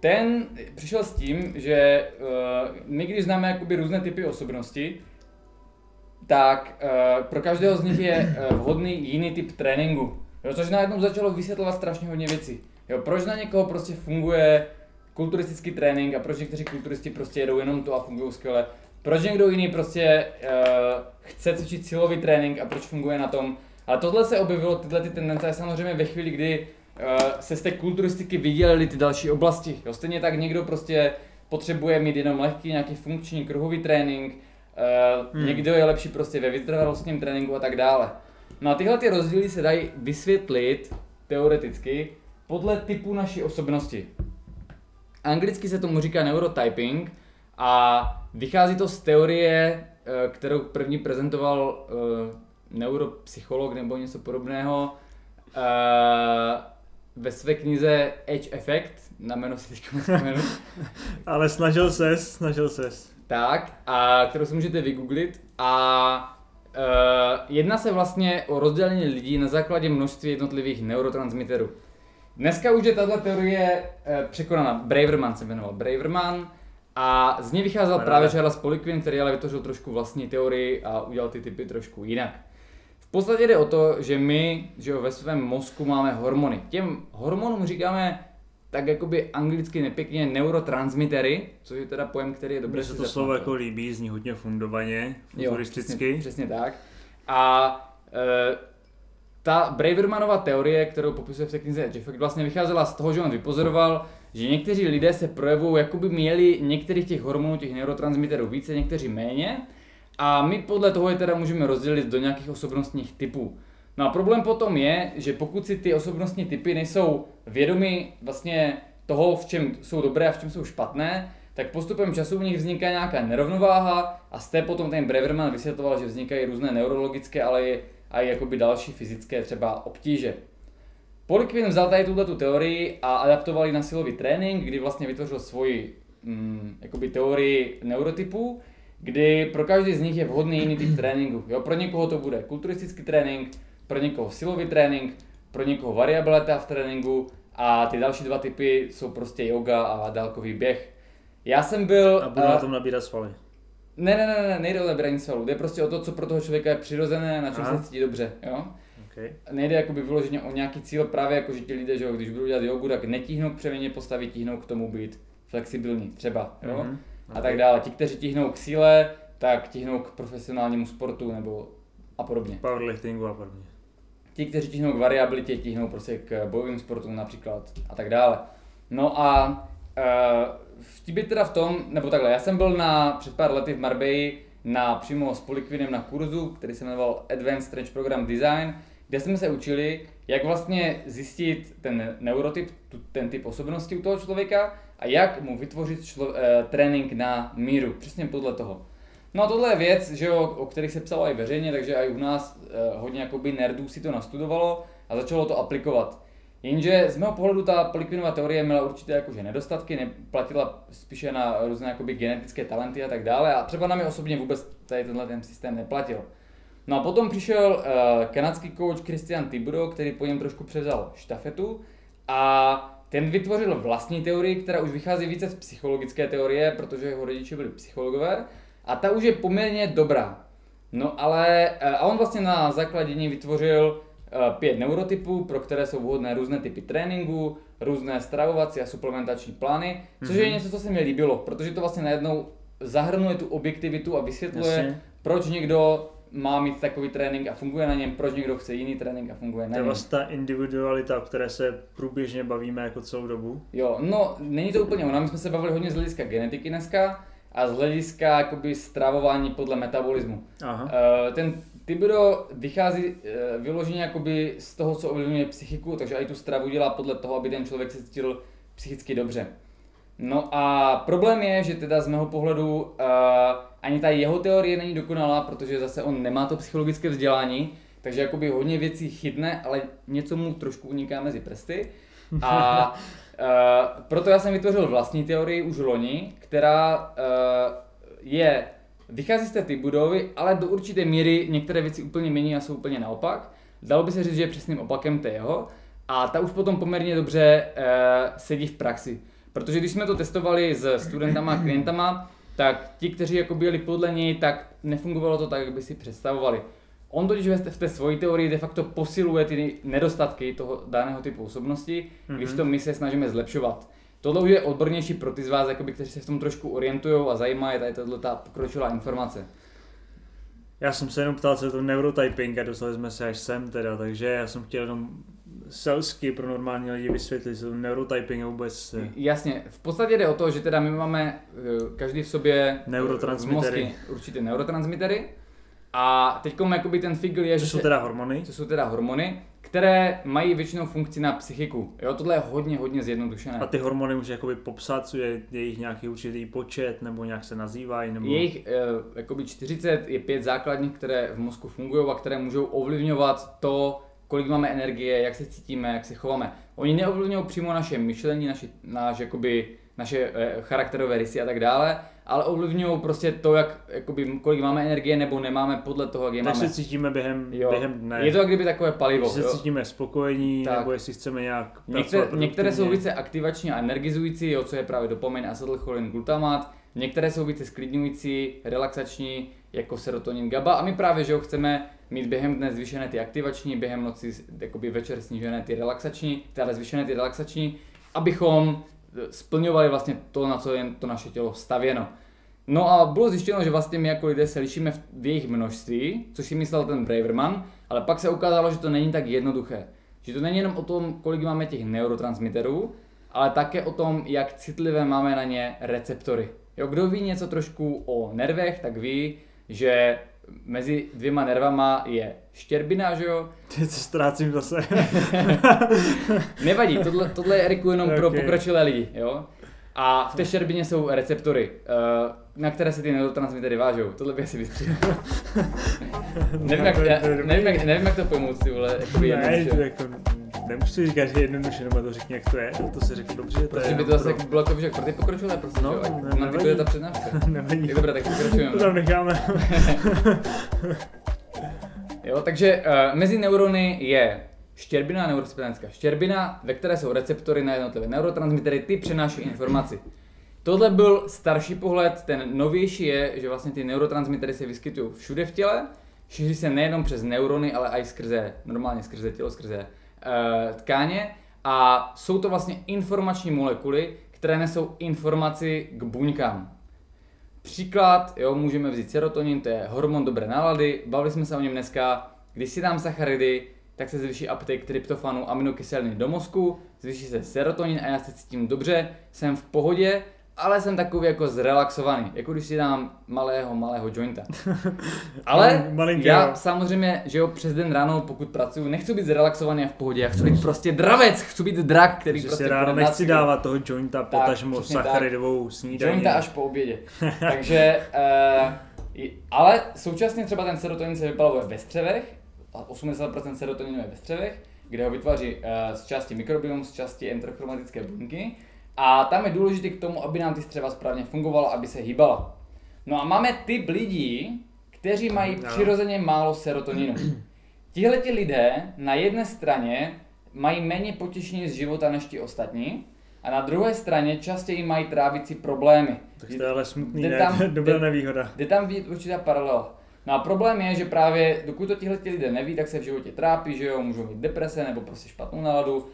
Ten přišel s tím, že uh, my když známe jakoby různé typy osobnosti, tak uh, pro každého z nich je uh, vhodný jiný typ tréninku. Jo, což najednou začalo vysvětlovat strašně hodně věcí. Jo, proč na někoho prostě funguje kulturistický trénink a proč někteří kulturisti prostě jedou jenom to a fungují skvěle. Proč někdo jiný prostě uh, chce cvičit silový trénink a proč funguje na tom. Ale tohle se objevilo, tyhle ty tendence samozřejmě ve chvíli, kdy uh, se z té kulturistiky vydělily ty další oblasti. Jo, stejně tak někdo prostě potřebuje mít jenom lehký nějaký funkční kruhový trénink, uh, hmm. někdo je lepší prostě ve vytrvalostním tréninku a tak dále. No a tyhle ty rozdíly se dají vysvětlit teoreticky podle typu naší osobnosti. Anglicky se tomu říká neurotyping a vychází to z teorie, eh, kterou první prezentoval neuropsycholog nebo něco podobného ve své knize Edge Effect, na jméno si teďka. Ale snažil ses, snažil ses. Tak, a kterou si můžete vygooglit a uh, jedná se vlastně o rozdělení lidí na základě množství jednotlivých neurotransmiterů. Dneska už je tato teorie uh, překonána. Braverman se jmenoval Braverman a z ní vycházel právě Charles Poliquin, který ale vytvořil trošku vlastní teorii a udělal ty typy trošku jinak podstatě jde o to, že my že jo, ve svém mozku máme hormony. Těm hormonům říkáme tak jakoby anglicky nepěkně neurotransmitery, což je teda pojem, který je dobrý. Mně se to slovo jako líbí, zní hodně fundovaně, futuristicky. Jo, přesně, přesně tak. A e, ta Bravermanova teorie, kterou popisuje v té knize Effect, vlastně vycházela z toho, že on vypozoroval, že někteří lidé se projevují, jako by měli některých těch hormonů, těch neurotransmiterů více, někteří méně, a my podle toho je teda můžeme rozdělit do nějakých osobnostních typů. No a problém potom je, že pokud si ty osobnostní typy nejsou vědomi vlastně toho, v čem jsou dobré a v čem jsou špatné, tak postupem času v nich vzniká nějaká nerovnováha a z té potom ten Breverman vysvětloval, že vznikají různé neurologické, ale i, a i jakoby další fyzické třeba obtíže. Polikvin vzal tady tuto tu teorii a adaptoval ji na silový trénink, kdy vlastně vytvořil svoji mm, jakoby teorii neurotypů, kdy pro každý z nich je vhodný jiný typ tréninku. Jo, pro někoho to bude kulturistický trénink, pro někoho silový trénink, pro někoho variabilita v tréninku a ty další dva typy jsou prostě yoga a dálkový běh. Já jsem byl... A budu na tom nabírat svaly. Ne, ne, ne, ne, nejde o nabírání svalů, jde prostě o to, co pro toho člověka je přirozené, na čem Aha. se cítí dobře, jo. Okay. Nejde jakoby vyloženě o nějaký cíl, právě jako že ti lidé, že jo, když budou dělat jogu, tak netíhnou k přeměně postavy, tíhnou k tomu být flexibilní, třeba, jo. Mm-hmm a tak dále. Ti, kteří tíhnou k síle, tak tíhnou k profesionálnímu sportu nebo a podobně. Powerliftingu a podobně. Ti, kteří tíhnou k variabilitě, tíhnou prostě k bojovým sportům například a tak dále. No a uh, vtip je teda v tom, nebo takhle, já jsem byl na, před pár lety v Marbella na přímo s Polikvinem na kurzu, který se jmenoval Advanced Strange Program Design, kde jsme se učili, jak vlastně zjistit ten neurotyp, ten typ osobnosti u toho člověka a jak mu vytvořit člo, eh, trénink na míru, přesně podle toho. No a tohle je věc, že jo, o kterých se psalo i veřejně, takže i u nás eh, hodně jakoby nerdů si to nastudovalo a začalo to aplikovat. Jenže z mého pohledu ta polikvinová teorie měla určité jakože nedostatky, neplatila spíše na různé jakoby genetické talenty a tak dále a třeba na mě osobně vůbec tady tenhle ten systém neplatil. No a potom přišel uh, kanadský coach Christian Tibro, který po něm trošku převzal štafetu a ten vytvořil vlastní teorii, která už vychází více z psychologické teorie, protože jeho rodiče byli psychologové a ta už je poměrně dobrá. No ale, uh, a on vlastně na základě ní vytvořil uh, pět neurotypů, pro které jsou vhodné různé typy tréninku, různé stravovací a suplementační plány, což mm-hmm. je mhm. něco, co se mi líbilo, protože to vlastně najednou zahrnuje tu objektivitu a vysvětluje, Jasně. proč někdo má mít takový trénink a funguje na něm, proč někdo chce jiný trénink a funguje na něm. To je vlastně ta individualita, o které se průběžně bavíme jako celou dobu. Jo, no není to úplně ono, my jsme se bavili hodně z hlediska genetiky dneska a z hlediska jakoby stravování podle metabolismu. Aha. Uh, ten Tibro vychází uh, vyloženě jakoby z toho, co ovlivňuje psychiku, takže i tu stravu dělá podle toho, aby ten člověk se cítil psychicky dobře. No a problém je, že teda z mého pohledu uh, ani ta jeho teorie není dokonalá, protože zase on nemá to psychologické vzdělání, takže jakoby hodně věcí chytne, ale něco mu trošku uniká mezi prsty. A uh, proto já jsem vytvořil vlastní teorii už loni, která uh, je, vychází z té ty budovy, ale do určité míry některé věci úplně mění a jsou úplně naopak. Dalo by se říct, že je přesným opakem té jeho. A ta už potom poměrně dobře uh, sedí v praxi. Protože když jsme to testovali s studentama a klientama, tak ti, kteří jako byli podle něj, tak nefungovalo to tak, jak by si představovali. On totiž v té svojí teorii de facto posiluje ty nedostatky toho daného typu osobnosti, mm-hmm. když to my se snažíme zlepšovat. Tohle už je odbornější pro ty z vás, jakoby, kteří se v tom trošku orientují a zajímá je tady tato ta pokročilá informace. Já jsem se jenom ptal, co je to neurotyping a dostali jsme se až sem teda, takže já jsem chtěl jenom selsky pro normální lidi vysvětlit, co neurotyping vůbec... Jasně, v podstatě jde o to, že teda my máme eh, každý v sobě eh, neurotransmitery. Mozky, určitě neurotransmitery a teď jakoby ten figl je, co že jsou teda hormony? Co jsou teda hormony, které mají většinou funkci na psychiku. Jo, tohle je hodně, hodně zjednodušené. A ty hormony může jakoby popsat, co je jejich nějaký určitý počet, nebo nějak se nazývají? Nebo... Jejich eh, jakoby 40 je pět základních, které v mozku fungují a které můžou ovlivňovat to, kolik máme energie, jak se cítíme, jak se chováme. Oni neovlivňují přímo naše myšlení, naši, naš, jakoby, naše eh, charakterové rysy a tak dále, ale ovlivňují prostě to, jak, jakoby, kolik máme energie nebo nemáme podle toho, jak je tak máme. se cítíme během, jo. během dne. Je to jak kdyby takové palivo. Jestli se jo. cítíme spokojení, tak. nebo jestli chceme nějak Některé, některé jsou více aktivační a energizující, jo, co je právě dopamin, acetylcholin, glutamat. Některé jsou více sklidňující, relaxační, jako serotonin, GABA a my právě, že ho chceme mít během dne zvýšené ty aktivační, během noci jakoby večer snížené ty relaxační, teda zvýšené ty relaxační, abychom splňovali vlastně to, na co je to naše tělo stavěno. No a bylo zjištěno, že vlastně my jako lidé se lišíme v jejich množství, což si myslel ten Braverman, ale pak se ukázalo, že to není tak jednoduché. Že to není jenom o tom, kolik máme těch neurotransmiterů, ale také o tom, jak citlivé máme na ně receptory. Jo, kdo ví něco trošku o nervech, tak ví, že mezi dvěma nervama je štěrbina, že jo? Ty se ztrácím zase. Nevadí, tohle, tohle je Eriku jenom okay. pro pokročilé lidi, jo? A v té štěrbině jsou receptory, eh, na které se ty neurotransmitery vážou. Tohle bych si vystřídal. nevím, jak, nevím, jak, nevím, jak to pomoct, ty vole. Ne, to jako, Nemusíš říkat, že jednoduše, nebo to řekni, jak to je, to si řekl dobře. To by to zase pro... bylo jako, že pro ty pokročilé prostě, no, jo? Ne, Nám ty ta přednáška. nevadí. Je dobré, tak pokračujeme. To tam necháme. jo, takže uh, mezi neurony je štěrbina a neurospětenská štěrbina, ve které jsou receptory na jednotlivé neurotransmitery, ty přenáší informaci. Tohle byl starší pohled, ten novější je, že vlastně ty neurotransmitery se vyskytují všude v těle, šíří se nejenom přes neurony, ale i skrze, normálně skrze tělo, skrze tkáně a jsou to vlastně informační molekuly, které nesou informaci k buňkám. Příklad, jo, můžeme vzít serotonin, to je hormon dobré nálady, bavili jsme se o něm dneska, když si dám sacharidy, tak se zvýší uptake tryptofanu, aminokyseliny do mozku, zvýší se serotonin a já se cítím dobře, jsem v pohodě ale jsem takový jako zrelaxovaný, jako když si dám malého, malého jointa. Ale Malinkého. já samozřejmě, že jo, přes den ráno, pokud pracuji, nechci být zrelaxovaný a v pohodě, já chci být prostě dravec, chci být drak, který Že prostě si ráno nechci cíl. dávat toho jointa, potažmo sacharidovou snídaní. Jointa až po obědě. Takže, uh, ale současně třeba ten serotonin se vypaluje ve střevech, a 80% serotoninu je ve střevech, kde ho vytváří uh, z části mikrobiom, z části enterochromatické buňky. A tam je důležité k tomu, aby nám ty střeva správně fungovala, aby se hýbala. No a máme typ lidí, kteří mají No. přirozeně málo serotoninu. Tihle ti lidé na jedné straně mají méně potěšení z života než ti ostatní, a na druhé straně častěji mají trávicí problémy. Tak to je ale smutný, Jde ne? tam- Dobrá nevýhoda. Jde tam vidět určitá paralela. No a problém je, že právě dokud to tihle ti lidé neví, tak se v životě trápí, že jo, můžou mít deprese nebo prostě špatnou náladu,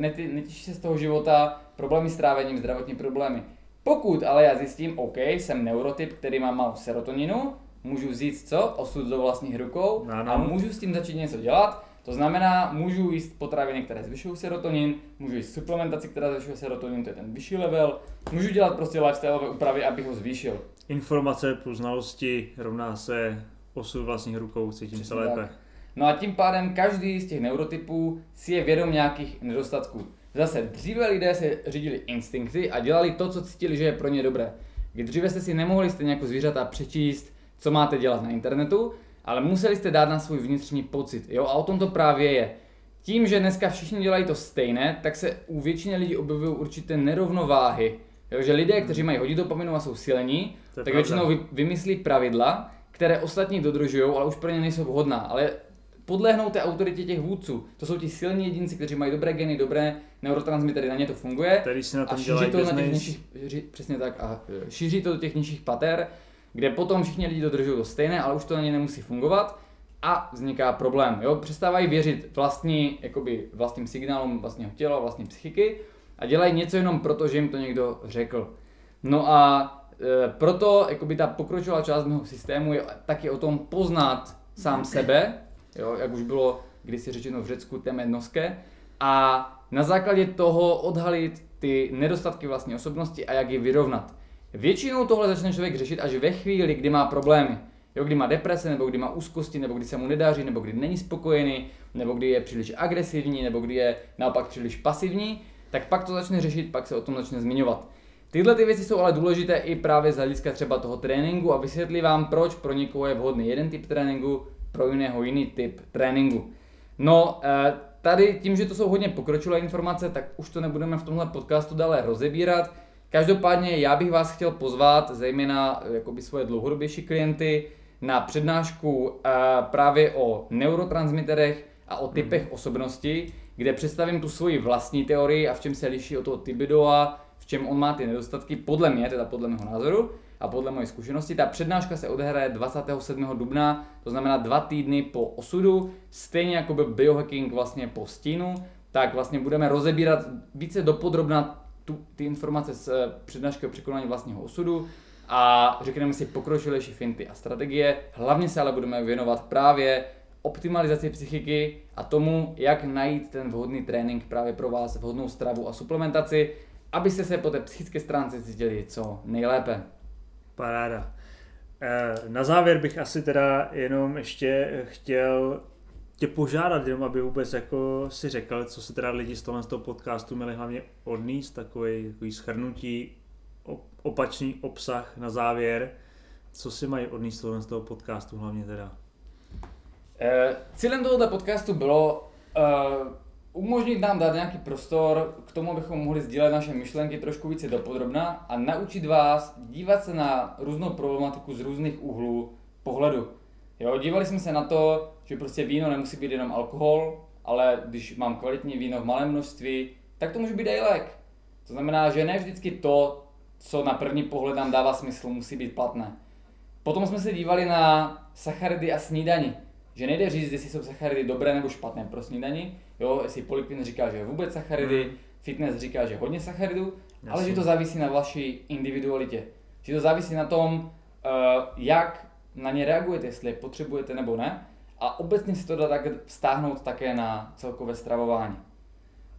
nety- netěší se z toho života, problémy s trávením, zdravotní problémy. Pokud ale já zjistím, OK, jsem neurotyp, který má málo serotoninu, můžu vzít co? Osud do vlastních rukou Ano. a můžu s tím začít něco dělat. To znamená, můžu jíst potraviny, které zvyšují serotonin, můžu jíst suplementaci, která zvyšuje serotonin, to je ten vyšší level, můžu dělat prostě lifestyleové úpravy, abych ho zvýšil. Informace plus znalosti rovná se osud vlastních rukou, cítím se Přesně lépe. tak. No a tím pádem každý z těch neurotypů si je vědom nějakých nedostatků. Zase dříve lidé se řídili instinkty a dělali to, co cítili, že je pro ně dobré. Kdy dříve jste si nemohli stejně jako zvířata přečíst, co máte dělat na internetu, ale museli jste dát na svůj vnitřní pocit. Jo? A o tom to právě je. Tím, že dneska všichni dělají to stejné, tak se u většiny lidí objevují určité nerovnováhy. Jo? Že lidé, kteří mají hodně dopaminu a jsou silní, tak pravda. většinou vy, vymyslí pravidla, které ostatní dodržují, ale už pro ně nejsou vhodná. Ale podlehnou té autoritě těch vůdců. To jsou ti silní jedinci, kteří mají dobré geny, dobré neurotransmitery, na ně to funguje. Tady si na A tom šíří dělají to na těch nižších, přesně tak, a e, šíří to do těch nižších pater, kde potom všichni lidi dodržují to stejné, ale už to na ně nemusí fungovat a vzniká problém. Jo? Přestávají věřit vlastní, jakoby vlastním signálům vlastního těla, vlastní psychiky a dělají něco jenom proto, že jim to někdo řekl. No a e, proto jakoby ta pokročilá část mého systému je taky o tom poznat sám sebe, jo? jak už bylo kdysi řečeno v Řecku temet noske, a na základě toho odhalit ty nedostatky vlastní osobnosti a jak je vyrovnat. Většinou tohle začne člověk řešit až ve chvíli, kdy má problémy. Jo, kdy má deprese, nebo kdy má úzkosti, nebo kdy se mu nedaří, nebo kdy není spokojený, nebo kdy je příliš agresivní, nebo kdy je naopak příliš pasivní, tak pak to začne řešit, pak se o tom začne zmiňovat. Tyhle ty věci jsou ale důležité i právě z hlediska třeba toho tréninku a vysvětlí vám, proč pro někoho je vhodný jeden typ tréninku, pro jiného jiný typ tréninku. No, eh, tady tím, že to jsou hodně pokročilé informace, tak už to nebudeme v tomhle podcastu dále rozebírat. Každopádně já bych vás chtěl pozvat, zejména eh, jakoby svoje dlouhodobější klienty, na přednášku eh, právě o neurotransmiterech a o typech osobnosti, kde představím tu svoji vlastní teorii a v čem se liší od toho Tibidoa, v čem on má ty nedostatky, podle mě, teda podle mého názoru a podle moje zkušenosti. Ta přednáška se odehraje 27. dubna, to znamená dva týdny po osudu, stejně jako by biohacking vlastně po stínu, tak vlastně budeme rozebírat více dopodrobna tu, ty informace z eh, přednášky o překonání vlastního osudu a řekneme si pokročilejší finty a strategie. Hlavně se ale budeme věnovat právě optimalizaci psychiky a tomu, jak najít ten vhodný trénink právě pro vás, vhodnou stravu a suplementaci, abyste se po té psychické stránce cítili co nejlépe. Paráda. Eh, Na závěr bych asi teda jenom ještě chtěl tě požádat, jenom aby vůbec jako si řekl, co si teda lidi z tohle z toho podcastu měli hlavně odníst, takový, takový schrnutí, op- opačný obsah na závěr, co si mají odníst z toho podcastu hlavně teda. Eh, Cílem tohoto podcastu bylo eh, umožnit nám dát nějaký prostor k tomu, abychom mohli sdílet naše myšlenky trošku více dopodrobna a naučit vás dívat se na různou problematiku z různých úhlů pohledu. Jo, dívali jsme se na to, že prostě víno nemusí být jenom alkohol, ale když mám kvalitní víno v malém množství, tak to může být i lék. To znamená, že ne vždycky to, co na první pohled nám dává smysl, musí být platné. Potom jsme se dívali na sacharidy a snídani. Že nejde říct, jestli jsou sacharidy dobré nebo špatné pro snídani. Jo, jestli Polyquin říká, že vůbec sacharidy, Hmm. fitness říká, že hodně sacharidů, ale Jasně. že to závisí na vaší individualitě. Že to závisí na tom, eh, jak na ně reagujete, jestli je potřebujete nebo ne. A obecně si to dá tak vztáhnout také na celkové stravování.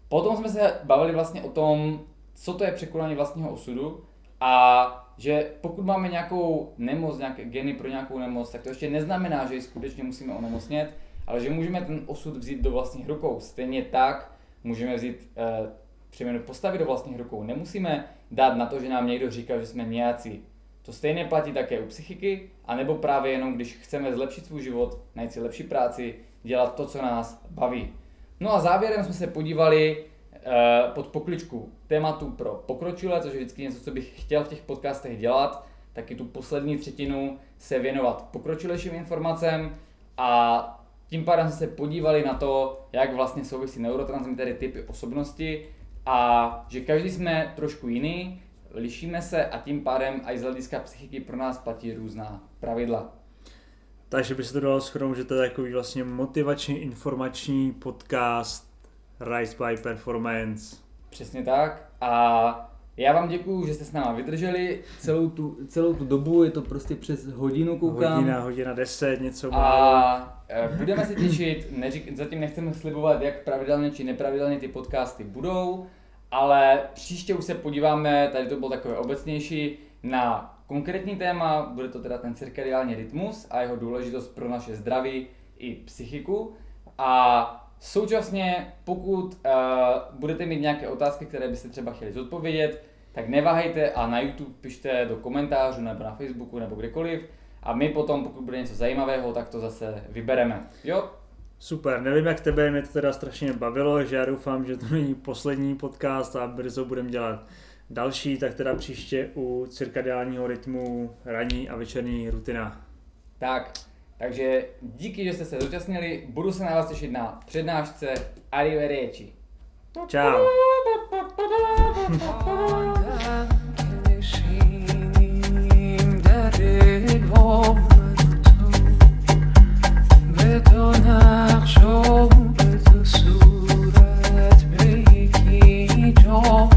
Potom jsme se bavili vlastně o tom, co to je překonání vlastního osudu A že pokud máme nějakou nemoc, nějaké geny pro nějakou nemoc, tak to ještě neznamená, že ji skutečně musíme onemocnět, ale že můžeme ten osud vzít do vlastních rukou. Stejně tak můžeme vzít eh, přeměnu postavy do vlastních rukou. Nemusíme dát na to, že nám někdo říká, že jsme nějací. To stejně platí také u psychiky, anebo právě jenom, když chceme zlepšit svůj život, najít si lepší práci, dělat to, co nás baví. No a závěrem jsme se podívali eh, pod pokličku tématu pro pokročilé, což je vždycky něco, co bych chtěl v těch podcastech dělat, taky tu poslední třetinu se věnovat pokročilejším informacím a tím pádem jsme se podívali na to, jak vlastně souvisí neurotransmitery typy osobnosti a že každý jsme trošku jiný, lišíme se a tím pádem i z hlediska psychiky pro nás platí různá pravidla. Takže by se to dalo shrnout, že to je takový vlastně motivační informační podcast Rise by Performance. Přesně tak. A já vám děkuju, že jste s náma vydrželi celou tu, celou tu dobu, je to prostě přes hodinu koukám. Hodina, hodina deset, něco A e, budeme se těšit, neřík, zatím nechceme slibovat, jak pravidelně či nepravidelně ty podcasty budou, ale příště už se podíváme, tady to bylo takové obecnější, na konkrétní téma, bude to teda ten cirkadiální rytmus a jeho důležitost pro naše zdraví i psychiku. A současně, pokud uh, budete mít nějaké otázky, které byste třeba chtěli zodpovědět, tak neváhejte a na YouTube pište do komentářů nebo na Facebooku nebo kdekoliv. A my potom, pokud bude něco zajímavého, tak to zase vybereme. Jo? Super, nevím jak tebe, mě to teda strašně bavilo, že já doufám, že to není poslední podcast a brzo budeme dělat další, tak teda příště u cirkadiálního rytmu ranní a večerní rutina. Tak, takže díky, že jste se zúčastnili, budu se na vás těšit na přednášce Arrivederci. Ciao. به تو نقش به دو صورت به جام